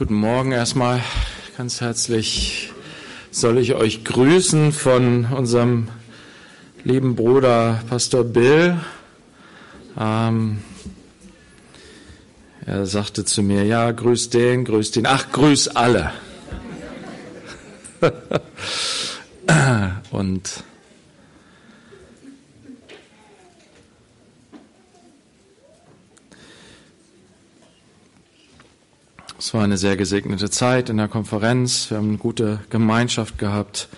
Guten Morgen erstmal. Ganz herzlich soll ich euch grüßen von unserem lieben Bruder Pastor Bill. Ähm, er sagte zu mir, ja, grüß den, grüß den, ach, grüß alle. Und Es war eine sehr gesegnete Zeit in der Konferenz. Wir haben eine gute Gemeinschaft gehabt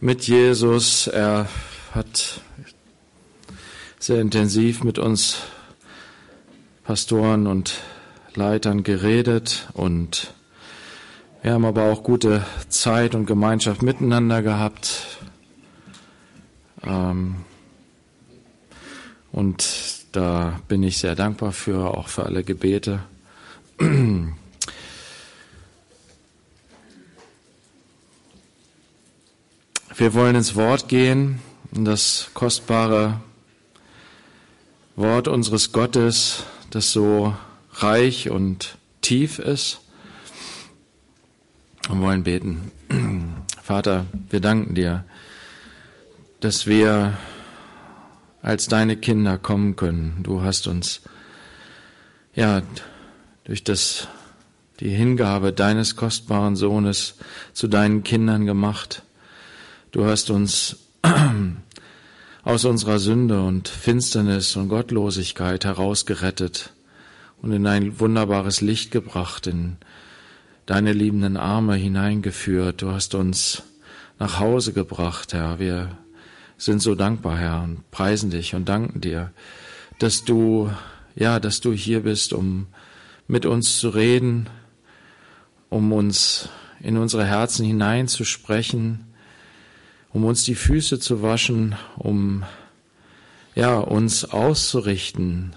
mit Jesus. Er hat sehr intensiv mit uns Pastoren und Leitern geredet und wir haben aber auch gute Zeit und Gemeinschaft miteinander gehabt. Ähm, und da bin ich sehr dankbar für, auch für alle Gebete. Wir wollen ins Wort gehen, in das kostbare Wort unseres Gottes, das so reich und tief ist. Und wollen beten. Vater, wir danken dir, dass wir als deine Kinder kommen können. Du hast uns ja durch das die Hingabe deines kostbaren Sohnes zu deinen Kindern gemacht. Du hast uns aus unserer Sünde und Finsternis und Gottlosigkeit herausgerettet und in ein wunderbares Licht gebracht, in deine liebenden Arme hineingeführt. Du hast uns nach Hause gebracht, Herr. Wir sind so dankbar, Herr, und preisen dich und danken dir, dass du, ja, dass du hier bist, um mit uns zu reden, um uns in unsere Herzen hineinzusprechen, um uns die Füße zu waschen, um ja, uns auszurichten,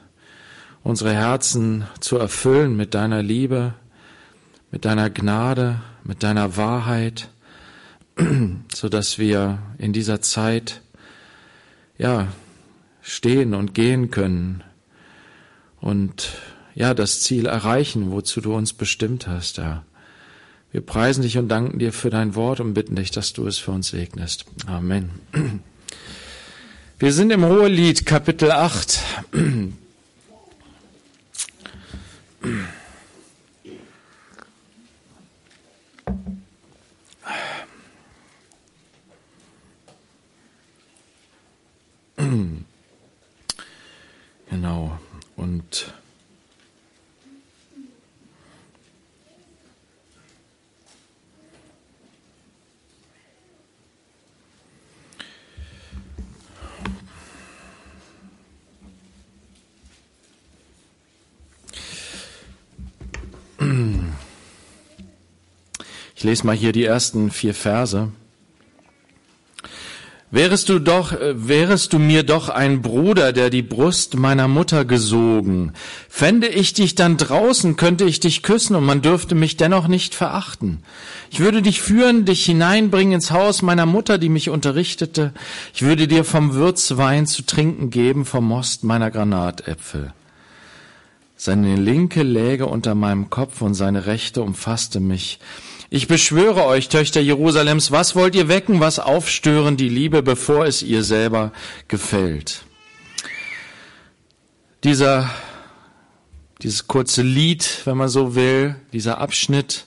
unsere Herzen zu erfüllen mit deiner Liebe, mit deiner Gnade, mit deiner Wahrheit, so dass wir in dieser Zeit ja stehen und gehen können und ja das Ziel erreichen, wozu du uns bestimmt hast, Ja. Wir preisen dich und danken dir für dein Wort und bitten dich, dass du es für uns segnest. Amen. Wir sind im Hohelied Kapitel 8. Genau. Und Ich lese mal hier die ersten vier Verse. Wärest du doch, äh, wärest du mir doch ein Bruder, der die Brust meiner Mutter gesogen, fände ich dich dann draußen, könnte ich dich küssen und man dürfte mich dennoch nicht verachten. Ich würde dich führen, dich hineinbringen ins Haus meiner Mutter, die mich unterrichtete. Ich würde dir vom Würzwein zu trinken geben, vom Most meiner Granatäpfel. Seine linke läge unter meinem Kopf und seine rechte umfasste mich. Ich beschwöre euch, Töchter Jerusalems, was wollt ihr wecken, was aufstören die Liebe, bevor es ihr selber gefällt? Dieser, dieses kurze Lied, wenn man so will, dieser Abschnitt,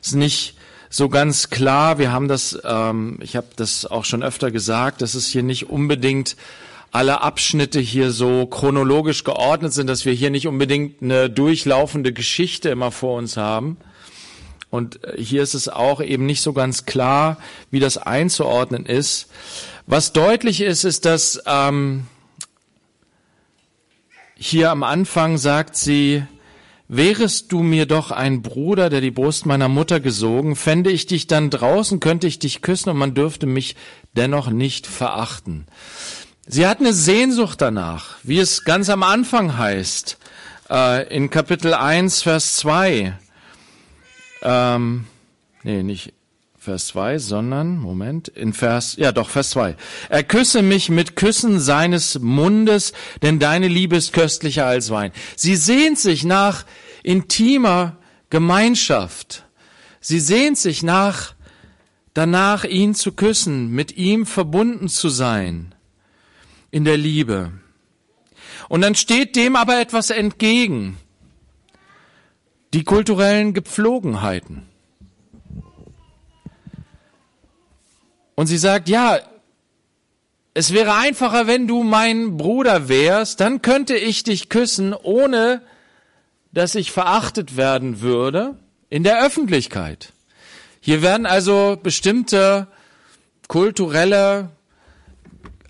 ist nicht so ganz klar. Wir haben das, ähm, ich habe das auch schon öfter gesagt, dass es hier nicht unbedingt alle Abschnitte hier so chronologisch geordnet sind, dass wir hier nicht unbedingt eine durchlaufende Geschichte immer vor uns haben, und äh, hier ist es auch eben nicht so ganz klar, wie das einzuordnen ist. Was deutlich ist, ist, dass ähm, hier am Anfang sagt sie, Wärest du mir doch ein Bruder, der die Brust meiner Mutter gesogen, fände ich dich dann draußen, könnte ich dich küssen und man dürfte mich dennoch nicht verachten. Sie hat eine Sehnsucht danach, wie es ganz am Anfang heißt, äh, in Kapitel 1, Vers 2. Ähm, nee, nicht Vers 2, sondern, Moment, in Vers, ja doch, Vers 2. Er küsse mich mit Küssen seines Mundes, denn deine Liebe ist köstlicher als Wein. Sie sehnt sich nach intimer Gemeinschaft. Sie sehnt sich nach, danach ihn zu küssen, mit ihm verbunden zu sein in der Liebe. Und dann steht dem aber etwas entgegen. Die kulturellen Gepflogenheiten. Und sie sagt, ja, es wäre einfacher, wenn du mein Bruder wärst, dann könnte ich dich küssen, ohne dass ich verachtet werden würde in der Öffentlichkeit. Hier werden also bestimmte kulturelle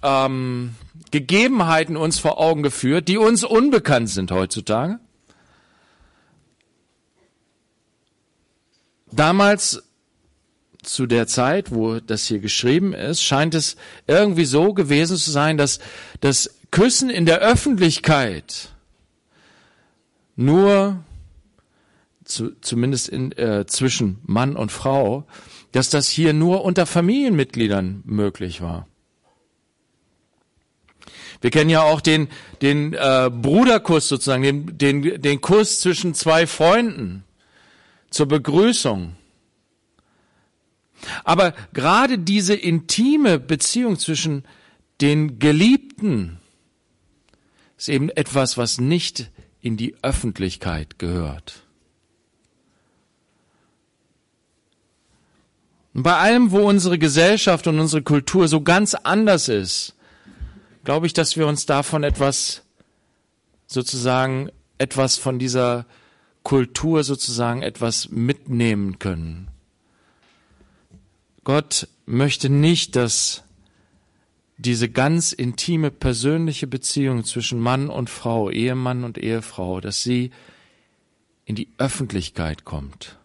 ähm, Gegebenheiten uns vor Augen geführt, die uns unbekannt sind heutzutage. Damals zu der Zeit, wo das hier geschrieben ist, scheint es irgendwie so gewesen zu sein, dass das Küssen in der Öffentlichkeit nur zu, zumindest in, äh, zwischen Mann und Frau, dass das hier nur unter Familienmitgliedern möglich war. Wir kennen ja auch den, den äh, Bruderkuss sozusagen, den, den, den Kuss zwischen zwei Freunden zur Begrüßung. Aber gerade diese intime Beziehung zwischen den Geliebten ist eben etwas, was nicht in die Öffentlichkeit gehört. Und bei allem, wo unsere Gesellschaft und unsere Kultur so ganz anders ist, glaube ich, dass wir uns davon etwas sozusagen, etwas von dieser Kultur sozusagen etwas mitnehmen können. Gott möchte nicht, dass diese ganz intime persönliche Beziehung zwischen Mann und Frau, Ehemann und Ehefrau, dass sie in die Öffentlichkeit kommt,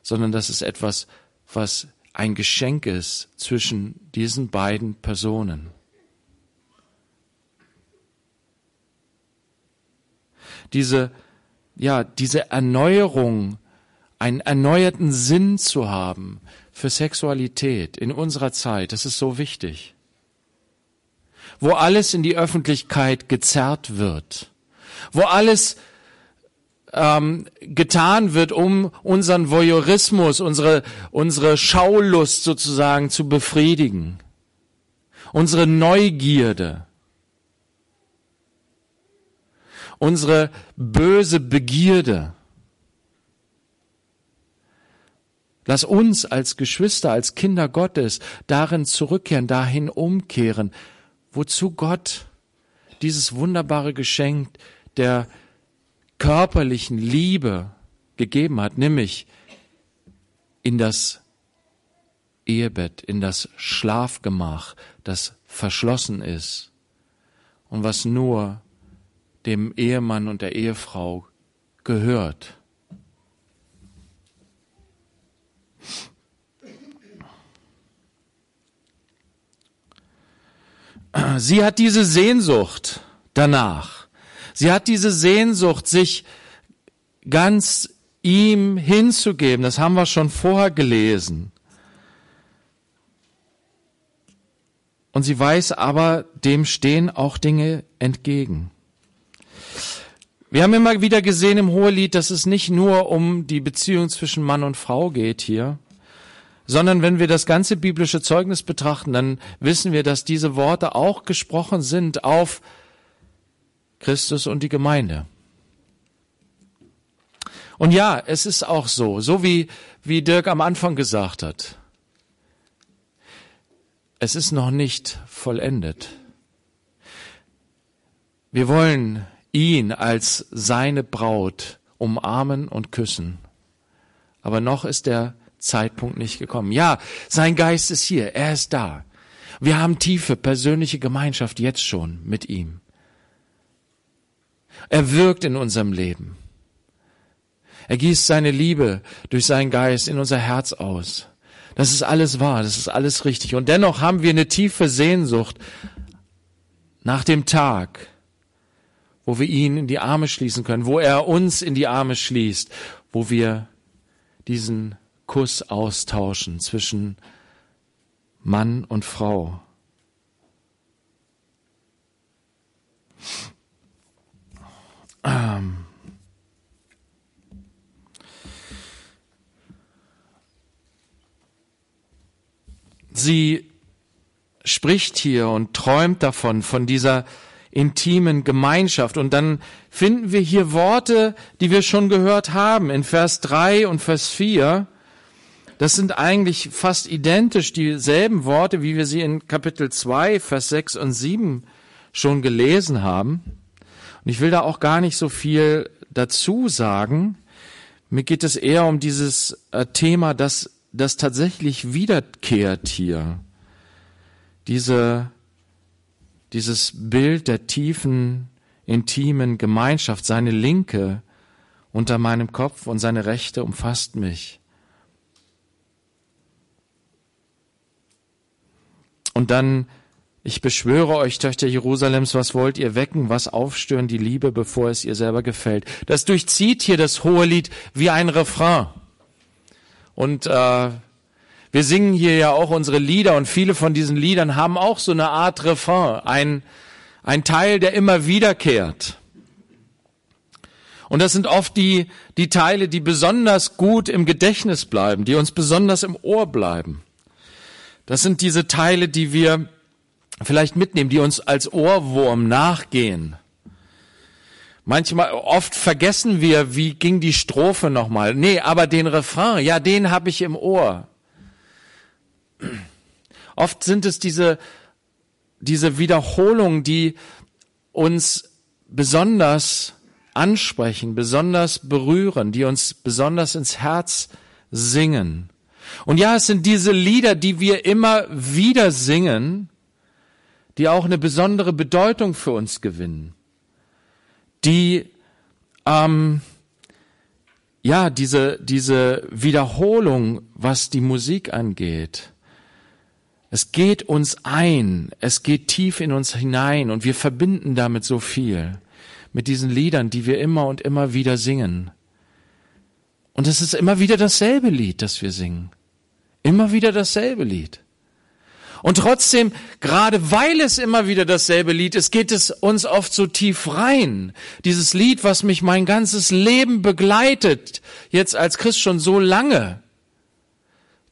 sondern dass es etwas, was ein Geschenk ist zwischen diesen beiden Personen. Diese, ja, diese Erneuerung, einen erneuerten Sinn zu haben, für Sexualität in unserer Zeit, das ist so wichtig. Wo alles in die Öffentlichkeit gezerrt wird, wo alles ähm, getan wird, um unseren Voyeurismus, unsere, unsere Schaulust sozusagen zu befriedigen, unsere Neugierde, unsere böse Begierde. Lass uns als Geschwister, als Kinder Gottes darin zurückkehren, dahin umkehren, wozu Gott dieses wunderbare Geschenk der körperlichen Liebe gegeben hat, nämlich in das Ehebett, in das Schlafgemach, das verschlossen ist und was nur dem Ehemann und der Ehefrau gehört. Sie hat diese Sehnsucht danach. Sie hat diese Sehnsucht, sich ganz ihm hinzugeben. Das haben wir schon vorher gelesen. Und sie weiß aber, dem stehen auch Dinge entgegen. Wir haben immer wieder gesehen im Hohelied, dass es nicht nur um die Beziehung zwischen Mann und Frau geht hier, sondern wenn wir das ganze biblische Zeugnis betrachten, dann wissen wir, dass diese Worte auch gesprochen sind auf Christus und die Gemeinde. Und ja, es ist auch so, so wie, wie Dirk am Anfang gesagt hat. Es ist noch nicht vollendet. Wir wollen ihn als seine Braut umarmen und küssen. Aber noch ist der Zeitpunkt nicht gekommen. Ja, sein Geist ist hier, er ist da. Wir haben tiefe persönliche Gemeinschaft jetzt schon mit ihm. Er wirkt in unserem Leben. Er gießt seine Liebe durch seinen Geist in unser Herz aus. Das ist alles wahr, das ist alles richtig. Und dennoch haben wir eine tiefe Sehnsucht nach dem Tag, wo wir ihn in die Arme schließen können, wo er uns in die Arme schließt, wo wir diesen Kuss austauschen zwischen Mann und Frau. Ähm. Sie spricht hier und träumt davon, von dieser intimen Gemeinschaft. Und dann finden wir hier Worte, die wir schon gehört haben in Vers 3 und Vers 4. Das sind eigentlich fast identisch dieselben Worte, wie wir sie in Kapitel 2, Vers 6 und 7 schon gelesen haben. Und ich will da auch gar nicht so viel dazu sagen. Mir geht es eher um dieses äh, Thema, das, das tatsächlich wiederkehrt hier. Diese, dieses Bild der tiefen, intimen Gemeinschaft, seine Linke unter meinem Kopf und seine Rechte umfasst mich. Und dann, ich beschwöre euch, Töchter Jerusalems, was wollt ihr wecken, was aufstören die Liebe, bevor es ihr selber gefällt. Das durchzieht hier das hohe Lied wie ein Refrain. Und äh, wir singen hier ja auch unsere Lieder und viele von diesen Liedern haben auch so eine Art Refrain, ein, ein Teil, der immer wiederkehrt. Und das sind oft die, die Teile, die besonders gut im Gedächtnis bleiben, die uns besonders im Ohr bleiben. Das sind diese Teile, die wir vielleicht mitnehmen, die uns als Ohrwurm nachgehen. Manchmal, oft vergessen wir, wie ging die Strophe nochmal. Nee, aber den Refrain, ja, den habe ich im Ohr. Oft sind es diese, diese Wiederholungen, die uns besonders ansprechen, besonders berühren, die uns besonders ins Herz singen. Und ja, es sind diese Lieder, die wir immer wieder singen, die auch eine besondere Bedeutung für uns gewinnen. Die, ähm, ja, diese, diese Wiederholung, was die Musik angeht. Es geht uns ein, es geht tief in uns hinein und wir verbinden damit so viel. Mit diesen Liedern, die wir immer und immer wieder singen. Und es ist immer wieder dasselbe Lied, das wir singen. Immer wieder dasselbe Lied. Und trotzdem, gerade weil es immer wieder dasselbe Lied ist, geht es uns oft so tief rein. Dieses Lied, was mich mein ganzes Leben begleitet, jetzt als Christ schon so lange.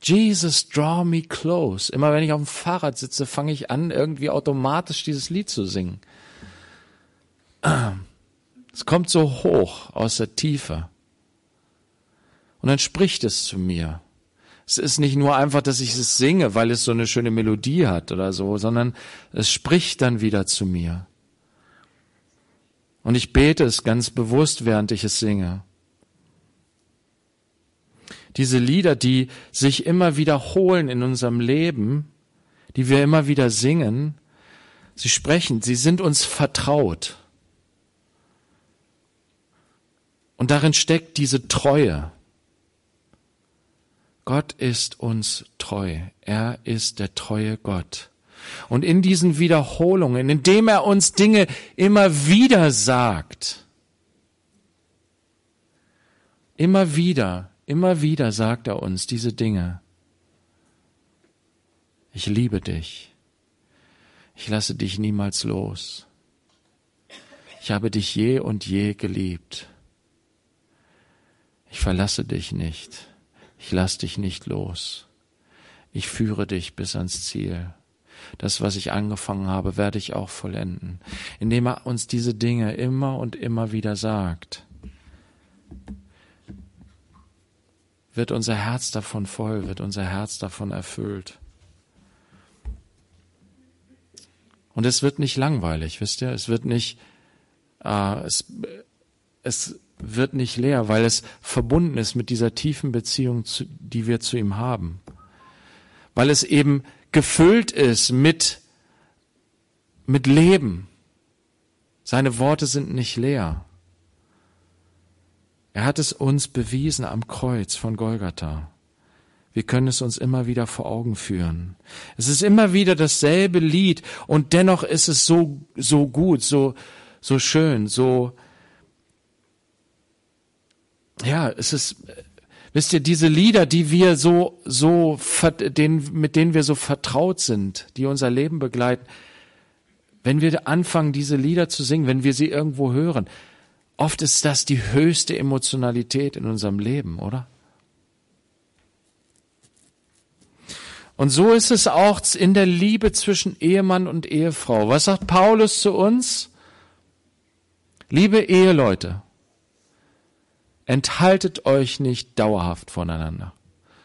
Jesus, draw me close. Immer wenn ich auf dem Fahrrad sitze, fange ich an, irgendwie automatisch dieses Lied zu singen. Es kommt so hoch aus der Tiefe. Und dann spricht es zu mir. Es ist nicht nur einfach, dass ich es singe, weil es so eine schöne Melodie hat oder so, sondern es spricht dann wieder zu mir. Und ich bete es ganz bewusst, während ich es singe. Diese Lieder, die sich immer wiederholen in unserem Leben, die wir immer wieder singen, sie sprechen, sie sind uns vertraut. Und darin steckt diese Treue. Gott ist uns treu. Er ist der treue Gott. Und in diesen Wiederholungen, indem er uns Dinge immer wieder sagt, immer wieder, immer wieder sagt er uns diese Dinge. Ich liebe dich. Ich lasse dich niemals los. Ich habe dich je und je geliebt. Ich verlasse dich nicht. Ich lass dich nicht los. Ich führe dich bis ans Ziel. Das, was ich angefangen habe, werde ich auch vollenden, indem er uns diese Dinge immer und immer wieder sagt. Wird unser Herz davon voll, wird unser Herz davon erfüllt. Und es wird nicht langweilig, wisst ihr? Es wird nicht, äh, es, es wird nicht leer, weil es verbunden ist mit dieser tiefen Beziehung, die wir zu ihm haben. Weil es eben gefüllt ist mit, mit Leben. Seine Worte sind nicht leer. Er hat es uns bewiesen am Kreuz von Golgatha. Wir können es uns immer wieder vor Augen führen. Es ist immer wieder dasselbe Lied und dennoch ist es so, so gut, so, so schön, so, ja, es ist, wisst ihr, diese Lieder, die wir so, so, mit denen wir so vertraut sind, die unser Leben begleiten, wenn wir anfangen, diese Lieder zu singen, wenn wir sie irgendwo hören, oft ist das die höchste Emotionalität in unserem Leben, oder? Und so ist es auch in der Liebe zwischen Ehemann und Ehefrau. Was sagt Paulus zu uns? Liebe Eheleute, enthaltet euch nicht dauerhaft voneinander,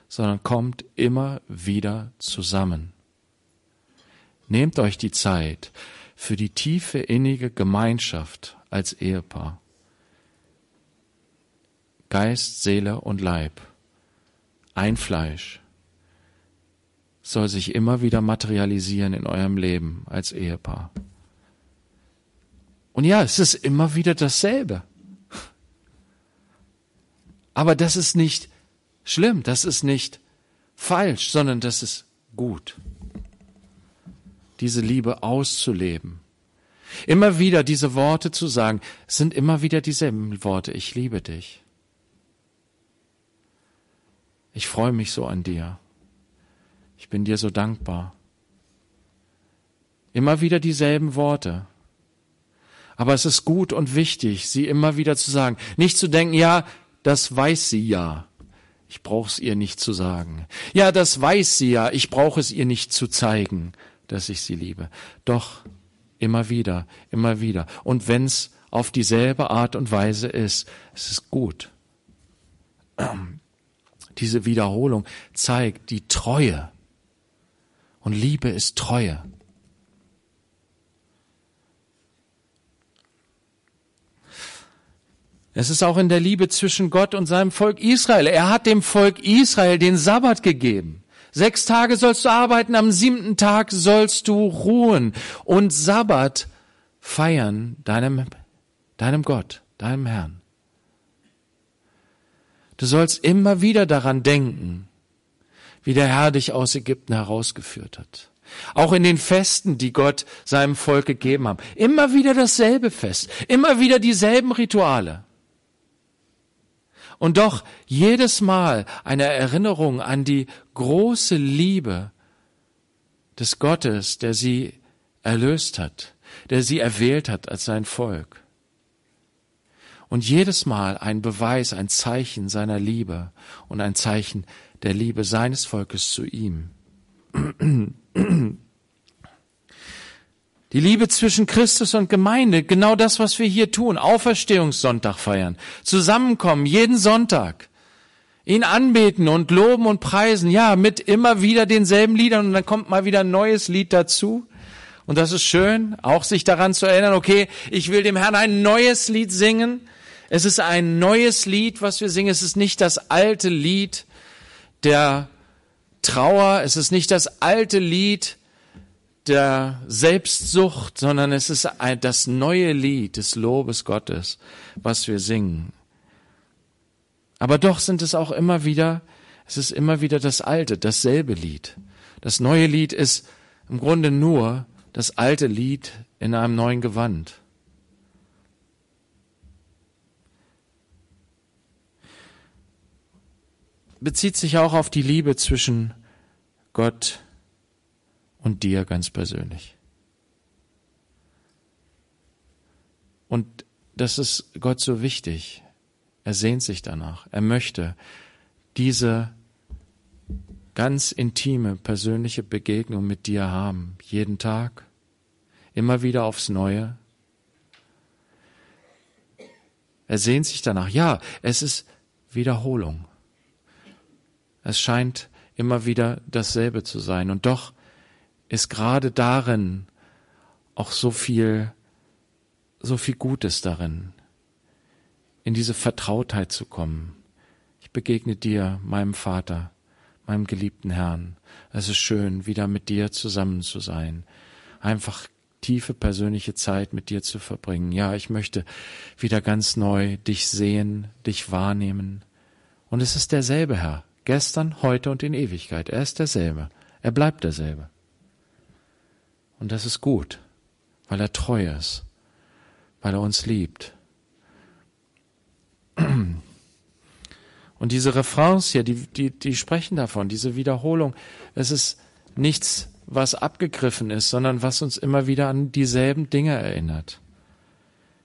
sondern kommt immer wieder zusammen. Nehmt euch die Zeit für die tiefe innige Gemeinschaft als Ehepaar. Geist, Seele und Leib. Ein Fleisch soll sich immer wieder materialisieren in eurem Leben als Ehepaar. Und ja, es ist immer wieder dasselbe. Aber das ist nicht schlimm, das ist nicht falsch, sondern das ist gut. Diese Liebe auszuleben. Immer wieder diese Worte zu sagen, sind immer wieder dieselben Worte, ich liebe dich. Ich freue mich so an dir. Ich bin dir so dankbar. Immer wieder dieselben Worte. Aber es ist gut und wichtig, sie immer wieder zu sagen. Nicht zu denken, ja, das weiß sie ja. Ich brauche es ihr nicht zu sagen. Ja, das weiß sie ja. Ich brauche es ihr nicht zu zeigen, dass ich sie liebe. Doch immer wieder, immer wieder. Und wenn es auf dieselbe Art und Weise ist, es ist gut. Diese Wiederholung zeigt die Treue und Liebe ist Treue. Es ist auch in der Liebe zwischen Gott und seinem Volk Israel. Er hat dem Volk Israel den Sabbat gegeben. Sechs Tage sollst du arbeiten, am siebten Tag sollst du ruhen und Sabbat feiern deinem, deinem Gott, deinem Herrn. Du sollst immer wieder daran denken, wie der Herr dich aus Ägypten herausgeführt hat. Auch in den Festen, die Gott seinem Volk gegeben hat. Immer wieder dasselbe Fest, immer wieder dieselben Rituale. Und doch jedes Mal eine Erinnerung an die große Liebe des Gottes, der sie erlöst hat, der sie erwählt hat als sein Volk. Und jedes Mal ein Beweis, ein Zeichen seiner Liebe und ein Zeichen der Liebe seines Volkes zu ihm. Die Liebe zwischen Christus und Gemeinde, genau das, was wir hier tun, Auferstehungssonntag feiern, zusammenkommen, jeden Sonntag, ihn anbeten und loben und preisen, ja, mit immer wieder denselben Liedern und dann kommt mal wieder ein neues Lied dazu. Und das ist schön, auch sich daran zu erinnern, okay, ich will dem Herrn ein neues Lied singen. Es ist ein neues Lied, was wir singen. Es ist nicht das alte Lied, der Trauer, es ist nicht das alte Lied der Selbstsucht, sondern es ist das neue Lied des Lobes Gottes, was wir singen. Aber doch sind es auch immer wieder, es ist immer wieder das alte, dasselbe Lied. Das neue Lied ist im Grunde nur das alte Lied in einem neuen Gewand. Bezieht sich auch auf die Liebe zwischen Gott und dir ganz persönlich. Und das ist Gott so wichtig. Er sehnt sich danach. Er möchte diese ganz intime, persönliche Begegnung mit dir haben. Jeden Tag. Immer wieder aufs Neue. Er sehnt sich danach. Ja, es ist Wiederholung. Es scheint immer wieder dasselbe zu sein. Und doch ist gerade darin auch so viel, so viel Gutes darin, in diese Vertrautheit zu kommen. Ich begegne dir, meinem Vater, meinem geliebten Herrn. Es ist schön, wieder mit dir zusammen zu sein. Einfach tiefe persönliche Zeit mit dir zu verbringen. Ja, ich möchte wieder ganz neu dich sehen, dich wahrnehmen. Und es ist derselbe Herr, Gestern, heute und in Ewigkeit. Er ist derselbe. Er bleibt derselbe. Und das ist gut, weil er treu ist, weil er uns liebt. Und diese Refrains hier, die, die, die sprechen davon, diese Wiederholung. Es ist nichts, was abgegriffen ist, sondern was uns immer wieder an dieselben Dinge erinnert.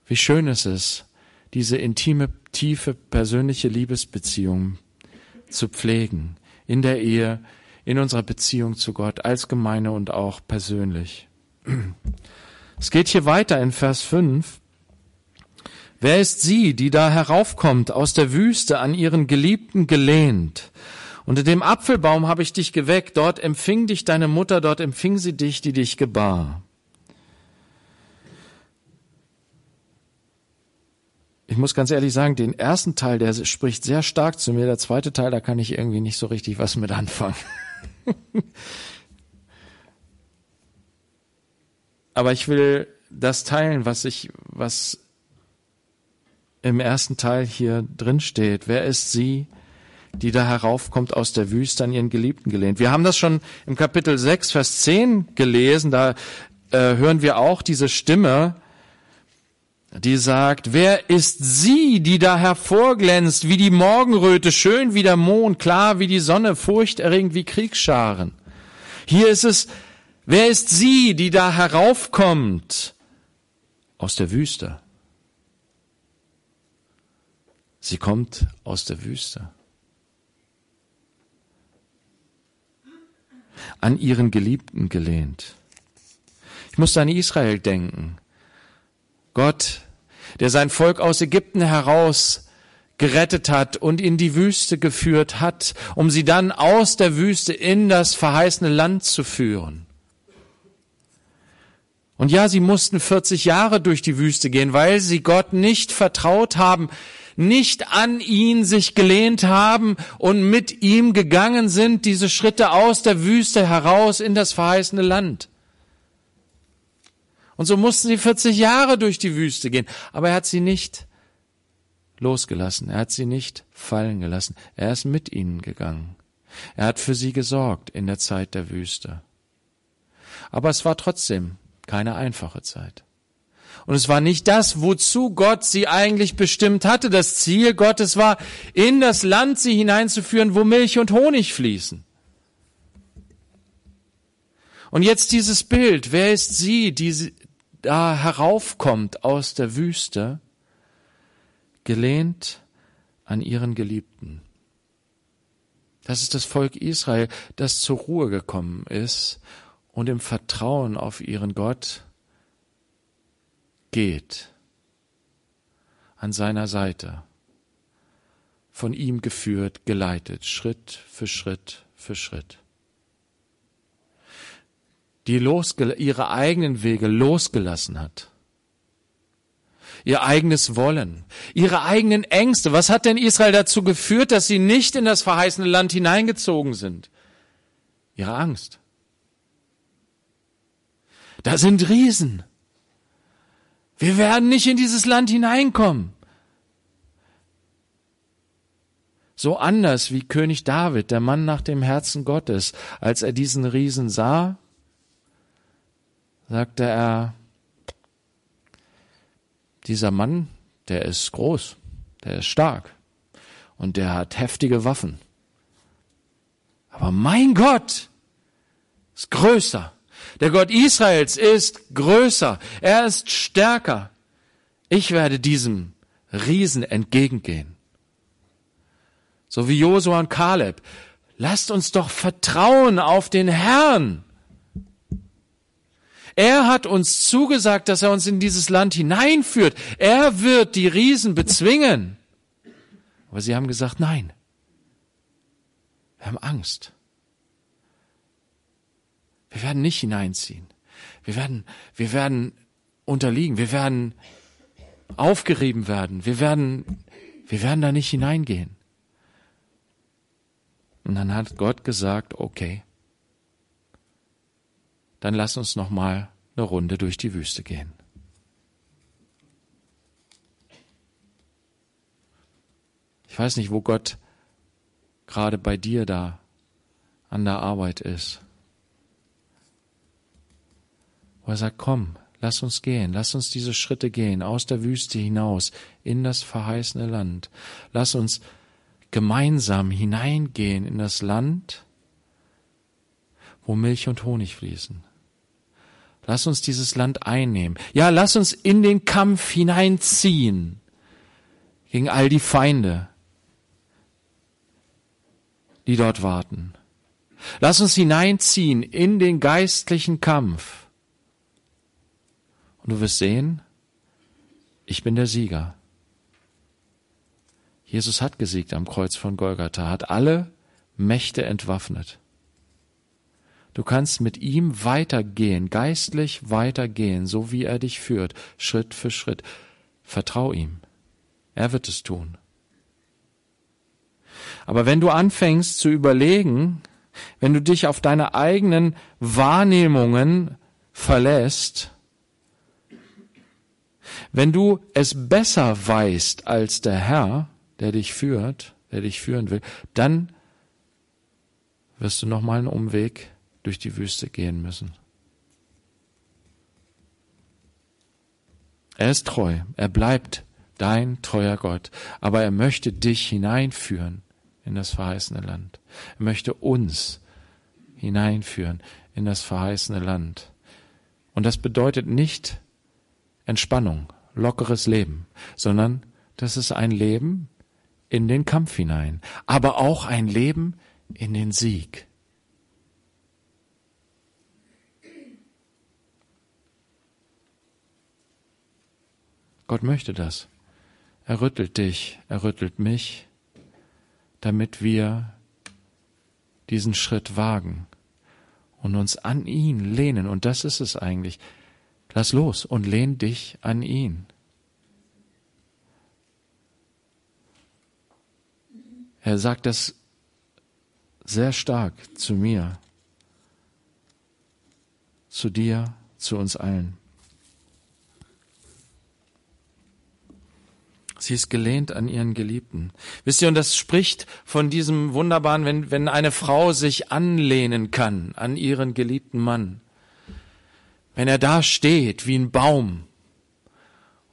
Wie schön es ist, diese intime, tiefe, persönliche Liebesbeziehung zu pflegen, in der Ehe, in unserer Beziehung zu Gott als Gemeinde und auch persönlich. Es geht hier weiter in Vers 5. Wer ist sie, die da heraufkommt aus der Wüste an ihren Geliebten gelehnt? Unter dem Apfelbaum habe ich dich geweckt, dort empfing dich deine Mutter, dort empfing sie dich, die dich gebar. Ich muss ganz ehrlich sagen, den ersten Teil, der spricht sehr stark zu mir. Der zweite Teil, da kann ich irgendwie nicht so richtig was mit anfangen. Aber ich will das teilen, was ich, was im ersten Teil hier drin steht. Wer ist sie, die da heraufkommt aus der Wüste an ihren Geliebten gelehnt? Wir haben das schon im Kapitel 6, Vers 10 gelesen. Da äh, hören wir auch diese Stimme, die sagt, wer ist sie, die da hervorglänzt, wie die Morgenröte, schön wie der Mond, klar wie die Sonne, furchterregend wie Kriegsscharen. Hier ist es, wer ist sie, die da heraufkommt aus der Wüste? Sie kommt aus der Wüste. An ihren Geliebten gelehnt. Ich musste an Israel denken. Gott der sein Volk aus Ägypten heraus gerettet hat und in die Wüste geführt hat, um sie dann aus der Wüste in das verheißene Land zu führen. Und ja, sie mussten 40 Jahre durch die Wüste gehen, weil sie Gott nicht vertraut haben, nicht an ihn sich gelehnt haben und mit ihm gegangen sind, diese Schritte aus der Wüste heraus in das verheißene Land. Und so mussten sie 40 Jahre durch die Wüste gehen. Aber er hat sie nicht losgelassen. Er hat sie nicht fallen gelassen. Er ist mit ihnen gegangen. Er hat für sie gesorgt in der Zeit der Wüste. Aber es war trotzdem keine einfache Zeit. Und es war nicht das, wozu Gott sie eigentlich bestimmt hatte. Das Ziel Gottes war, in das Land sie hineinzuführen, wo Milch und Honig fließen. Und jetzt dieses Bild. Wer ist sie, die, da heraufkommt aus der Wüste, gelehnt an ihren Geliebten. Das ist das Volk Israel, das zur Ruhe gekommen ist und im Vertrauen auf ihren Gott geht an seiner Seite, von ihm geführt, geleitet, Schritt für Schritt für Schritt die ihre eigenen Wege losgelassen hat. Ihr eigenes Wollen, ihre eigenen Ängste. Was hat denn Israel dazu geführt, dass sie nicht in das verheißene Land hineingezogen sind? Ihre Angst. Da sind Riesen. Wir werden nicht in dieses Land hineinkommen. So anders wie König David, der Mann nach dem Herzen Gottes, als er diesen Riesen sah, sagte er, dieser Mann, der ist groß, der ist stark und der hat heftige Waffen. Aber mein Gott ist größer. Der Gott Israels ist größer. Er ist stärker. Ich werde diesem Riesen entgegengehen. So wie Josua und Kaleb. Lasst uns doch vertrauen auf den Herrn. Er hat uns zugesagt, dass er uns in dieses Land hineinführt. Er wird die Riesen bezwingen. Aber sie haben gesagt, nein. Wir haben Angst. Wir werden nicht hineinziehen. Wir werden, wir werden unterliegen. Wir werden aufgerieben werden. Wir werden, wir werden da nicht hineingehen. Und dann hat Gott gesagt, okay, dann lass uns noch mal eine Runde durch die Wüste gehen. Ich weiß nicht, wo Gott gerade bei dir da an der Arbeit ist. Wo er sagt, komm, lass uns gehen, lass uns diese Schritte gehen, aus der Wüste hinaus, in das verheißene Land. Lass uns gemeinsam hineingehen in das Land, wo Milch und Honig fließen. Lass uns dieses Land einnehmen. Ja, lass uns in den Kampf hineinziehen gegen all die Feinde, die dort warten. Lass uns hineinziehen in den geistlichen Kampf. Und du wirst sehen, ich bin der Sieger. Jesus hat gesiegt am Kreuz von Golgatha, hat alle Mächte entwaffnet. Du kannst mit ihm weitergehen, geistlich weitergehen, so wie er dich führt, Schritt für Schritt. Vertrau ihm. Er wird es tun. Aber wenn du anfängst zu überlegen, wenn du dich auf deine eigenen Wahrnehmungen verlässt, wenn du es besser weißt als der Herr, der dich führt, der dich führen will, dann wirst du nochmal einen Umweg durch die Wüste gehen müssen. Er ist treu, er bleibt dein treuer Gott, aber er möchte dich hineinführen in das verheißene Land. Er möchte uns hineinführen in das verheißene Land. Und das bedeutet nicht Entspannung, lockeres Leben, sondern das ist ein Leben in den Kampf hinein, aber auch ein Leben in den Sieg. Gott möchte das. Er rüttelt dich, er rüttelt mich, damit wir diesen Schritt wagen und uns an ihn lehnen. Und das ist es eigentlich. Lass los und lehn dich an ihn. Er sagt das sehr stark zu mir, zu dir, zu uns allen. Sie ist gelehnt an ihren Geliebten. Wisst ihr, und das spricht von diesem wunderbaren, wenn, wenn eine Frau sich anlehnen kann an ihren geliebten Mann. Wenn er da steht wie ein Baum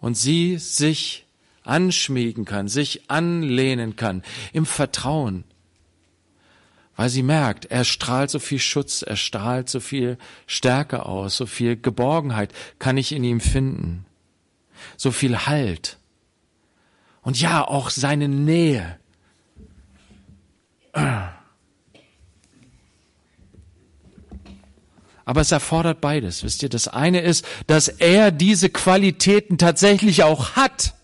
und sie sich anschmiegen kann, sich anlehnen kann, im Vertrauen, weil sie merkt, er strahlt so viel Schutz, er strahlt so viel Stärke aus, so viel Geborgenheit kann ich in ihm finden, so viel Halt. Und ja, auch seine Nähe. Aber es erfordert beides, wisst ihr. Das eine ist, dass er diese Qualitäten tatsächlich auch hat.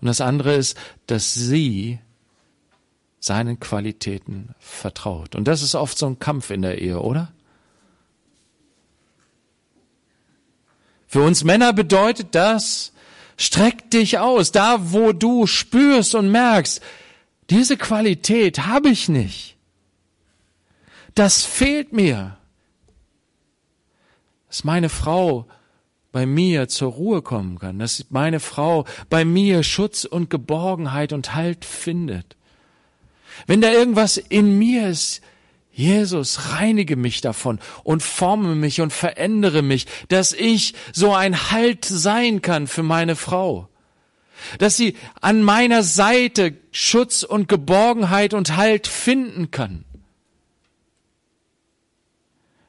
Und das andere ist, dass sie seinen Qualitäten vertraut. Und das ist oft so ein Kampf in der Ehe, oder? Für uns Männer bedeutet das, Streck dich aus, da wo du spürst und merkst, diese Qualität habe ich nicht. Das fehlt mir. Dass meine Frau bei mir zur Ruhe kommen kann, dass meine Frau bei mir Schutz und Geborgenheit und Halt findet. Wenn da irgendwas in mir ist, Jesus, reinige mich davon und forme mich und verändere mich, dass ich so ein Halt sein kann für meine Frau. Dass sie an meiner Seite Schutz und Geborgenheit und Halt finden kann.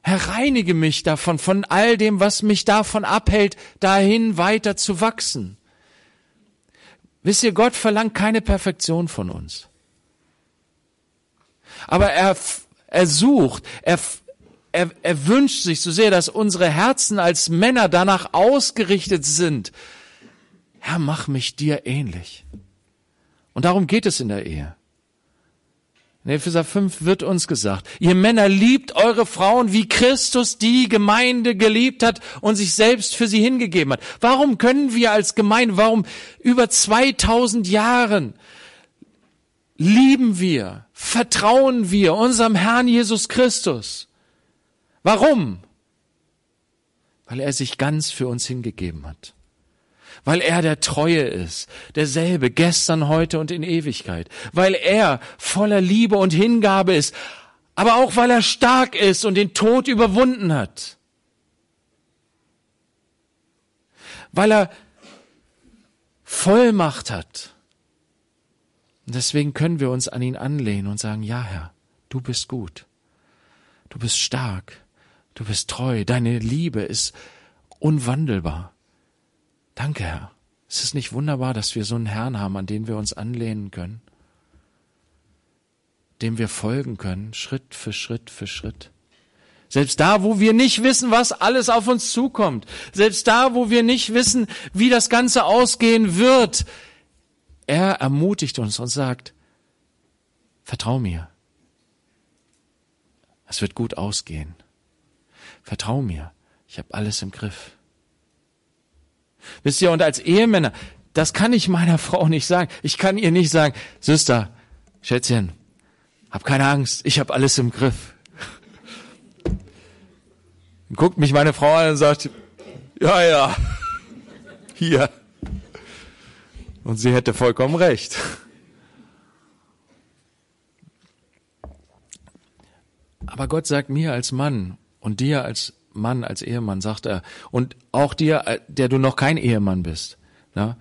Herr, reinige mich davon, von all dem, was mich davon abhält, dahin weiter zu wachsen. Wisst ihr, Gott verlangt keine Perfektion von uns. Aber er er sucht, er, er, er wünscht sich so sehr, dass unsere Herzen als Männer danach ausgerichtet sind. Herr, mach mich dir ähnlich. Und darum geht es in der Ehe. In Epheser 5 wird uns gesagt, ihr Männer liebt eure Frauen, wie Christus die Gemeinde geliebt hat und sich selbst für sie hingegeben hat. Warum können wir als Gemeinde, warum über 2000 Jahren lieben wir, vertrauen wir unserem Herrn Jesus Christus. Warum? Weil er sich ganz für uns hingegeben hat. Weil er der Treue ist, derselbe gestern, heute und in Ewigkeit. Weil er voller Liebe und Hingabe ist, aber auch weil er stark ist und den Tod überwunden hat. Weil er Vollmacht hat und deswegen können wir uns an ihn anlehnen und sagen, ja Herr, du bist gut, du bist stark, du bist treu, deine Liebe ist unwandelbar. Danke Herr. Ist es nicht wunderbar, dass wir so einen Herrn haben, an den wir uns anlehnen können? dem wir folgen können, Schritt für Schritt für Schritt. Selbst da, wo wir nicht wissen, was alles auf uns zukommt. Selbst da, wo wir nicht wissen, wie das Ganze ausgehen wird. Er ermutigt uns und sagt, vertrau mir. Es wird gut ausgehen. Vertrau mir. Ich habe alles im Griff. Wisst ihr, und als Ehemänner, das kann ich meiner Frau nicht sagen. Ich kann ihr nicht sagen, Süster, Schätzchen, hab keine Angst, ich habe alles im Griff. Guckt mich meine Frau an und sagt, ja, ja, hier. Und sie hätte vollkommen recht. Aber Gott sagt mir als Mann und dir als Mann, als Ehemann, sagt er, und auch dir, der du noch kein Ehemann bist, na?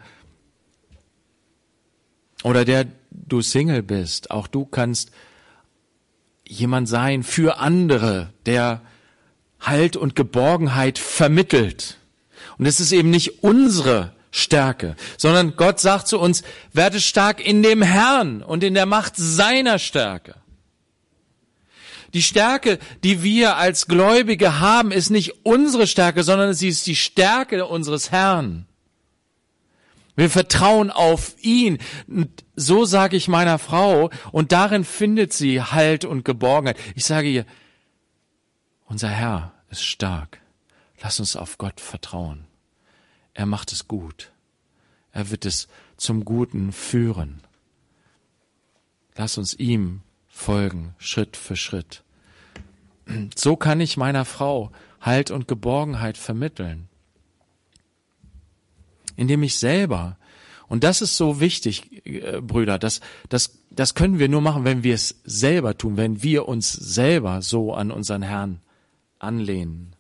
oder der du Single bist, auch du kannst jemand sein für andere, der Halt und Geborgenheit vermittelt. Und es ist eben nicht unsere Stärke, sondern Gott sagt zu uns, werde stark in dem Herrn und in der Macht seiner Stärke. Die Stärke, die wir als Gläubige haben, ist nicht unsere Stärke, sondern sie ist die Stärke unseres Herrn. Wir vertrauen auf ihn. Und so sage ich meiner Frau, und darin findet sie Halt und Geborgenheit. Ich sage ihr, unser Herr ist stark. Lass uns auf Gott vertrauen. Er macht es gut. Er wird es zum Guten führen. Lass uns ihm folgen, Schritt für Schritt. So kann ich meiner Frau Halt und Geborgenheit vermitteln. Indem ich selber, und das ist so wichtig, äh, Brüder, das, das, das können wir nur machen, wenn wir es selber tun, wenn wir uns selber so an unseren Herrn anlehnen.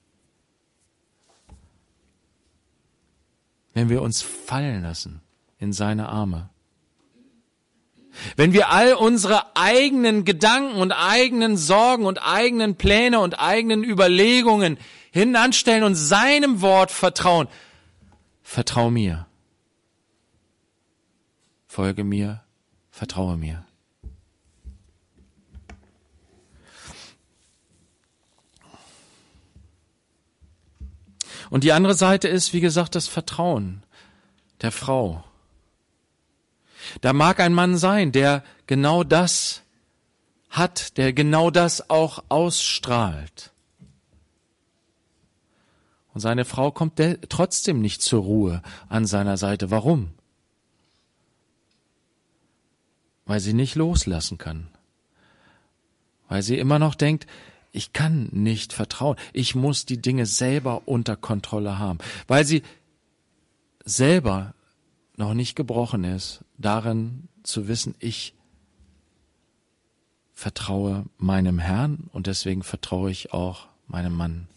Wenn wir uns fallen lassen in seine Arme. Wenn wir all unsere eigenen Gedanken und eigenen Sorgen und eigenen Pläne und eigenen Überlegungen hinanstellen und seinem Wort vertrauen, vertrau mir. Folge mir, vertraue mir. Und die andere Seite ist, wie gesagt, das Vertrauen der Frau. Da mag ein Mann sein, der genau das hat, der genau das auch ausstrahlt. Und seine Frau kommt trotzdem nicht zur Ruhe an seiner Seite. Warum? Weil sie nicht loslassen kann. Weil sie immer noch denkt, ich kann nicht vertrauen. Ich muss die Dinge selber unter Kontrolle haben. Weil sie selber noch nicht gebrochen ist, darin zu wissen, ich vertraue meinem Herrn und deswegen vertraue ich auch meinem Mann.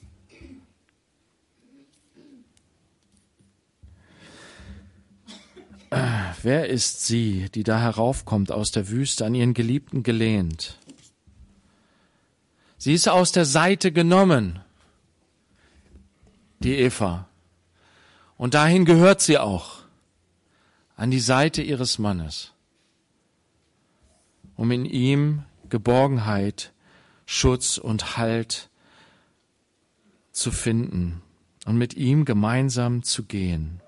Wer ist sie, die da heraufkommt aus der Wüste an ihren Geliebten gelehnt? Sie ist aus der Seite genommen, die Eva. Und dahin gehört sie auch an die Seite ihres Mannes, um in ihm Geborgenheit, Schutz und Halt zu finden und mit ihm gemeinsam zu gehen.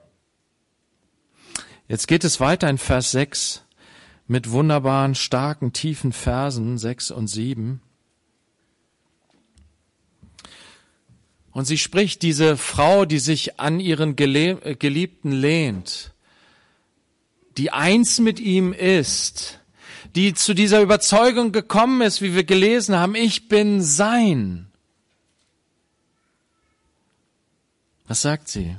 Jetzt geht es weiter in Vers 6 mit wunderbaren, starken, tiefen Versen 6 und 7. Und sie spricht, diese Frau, die sich an ihren Geliebten lehnt, die eins mit ihm ist, die zu dieser Überzeugung gekommen ist, wie wir gelesen haben, ich bin sein. Was sagt sie?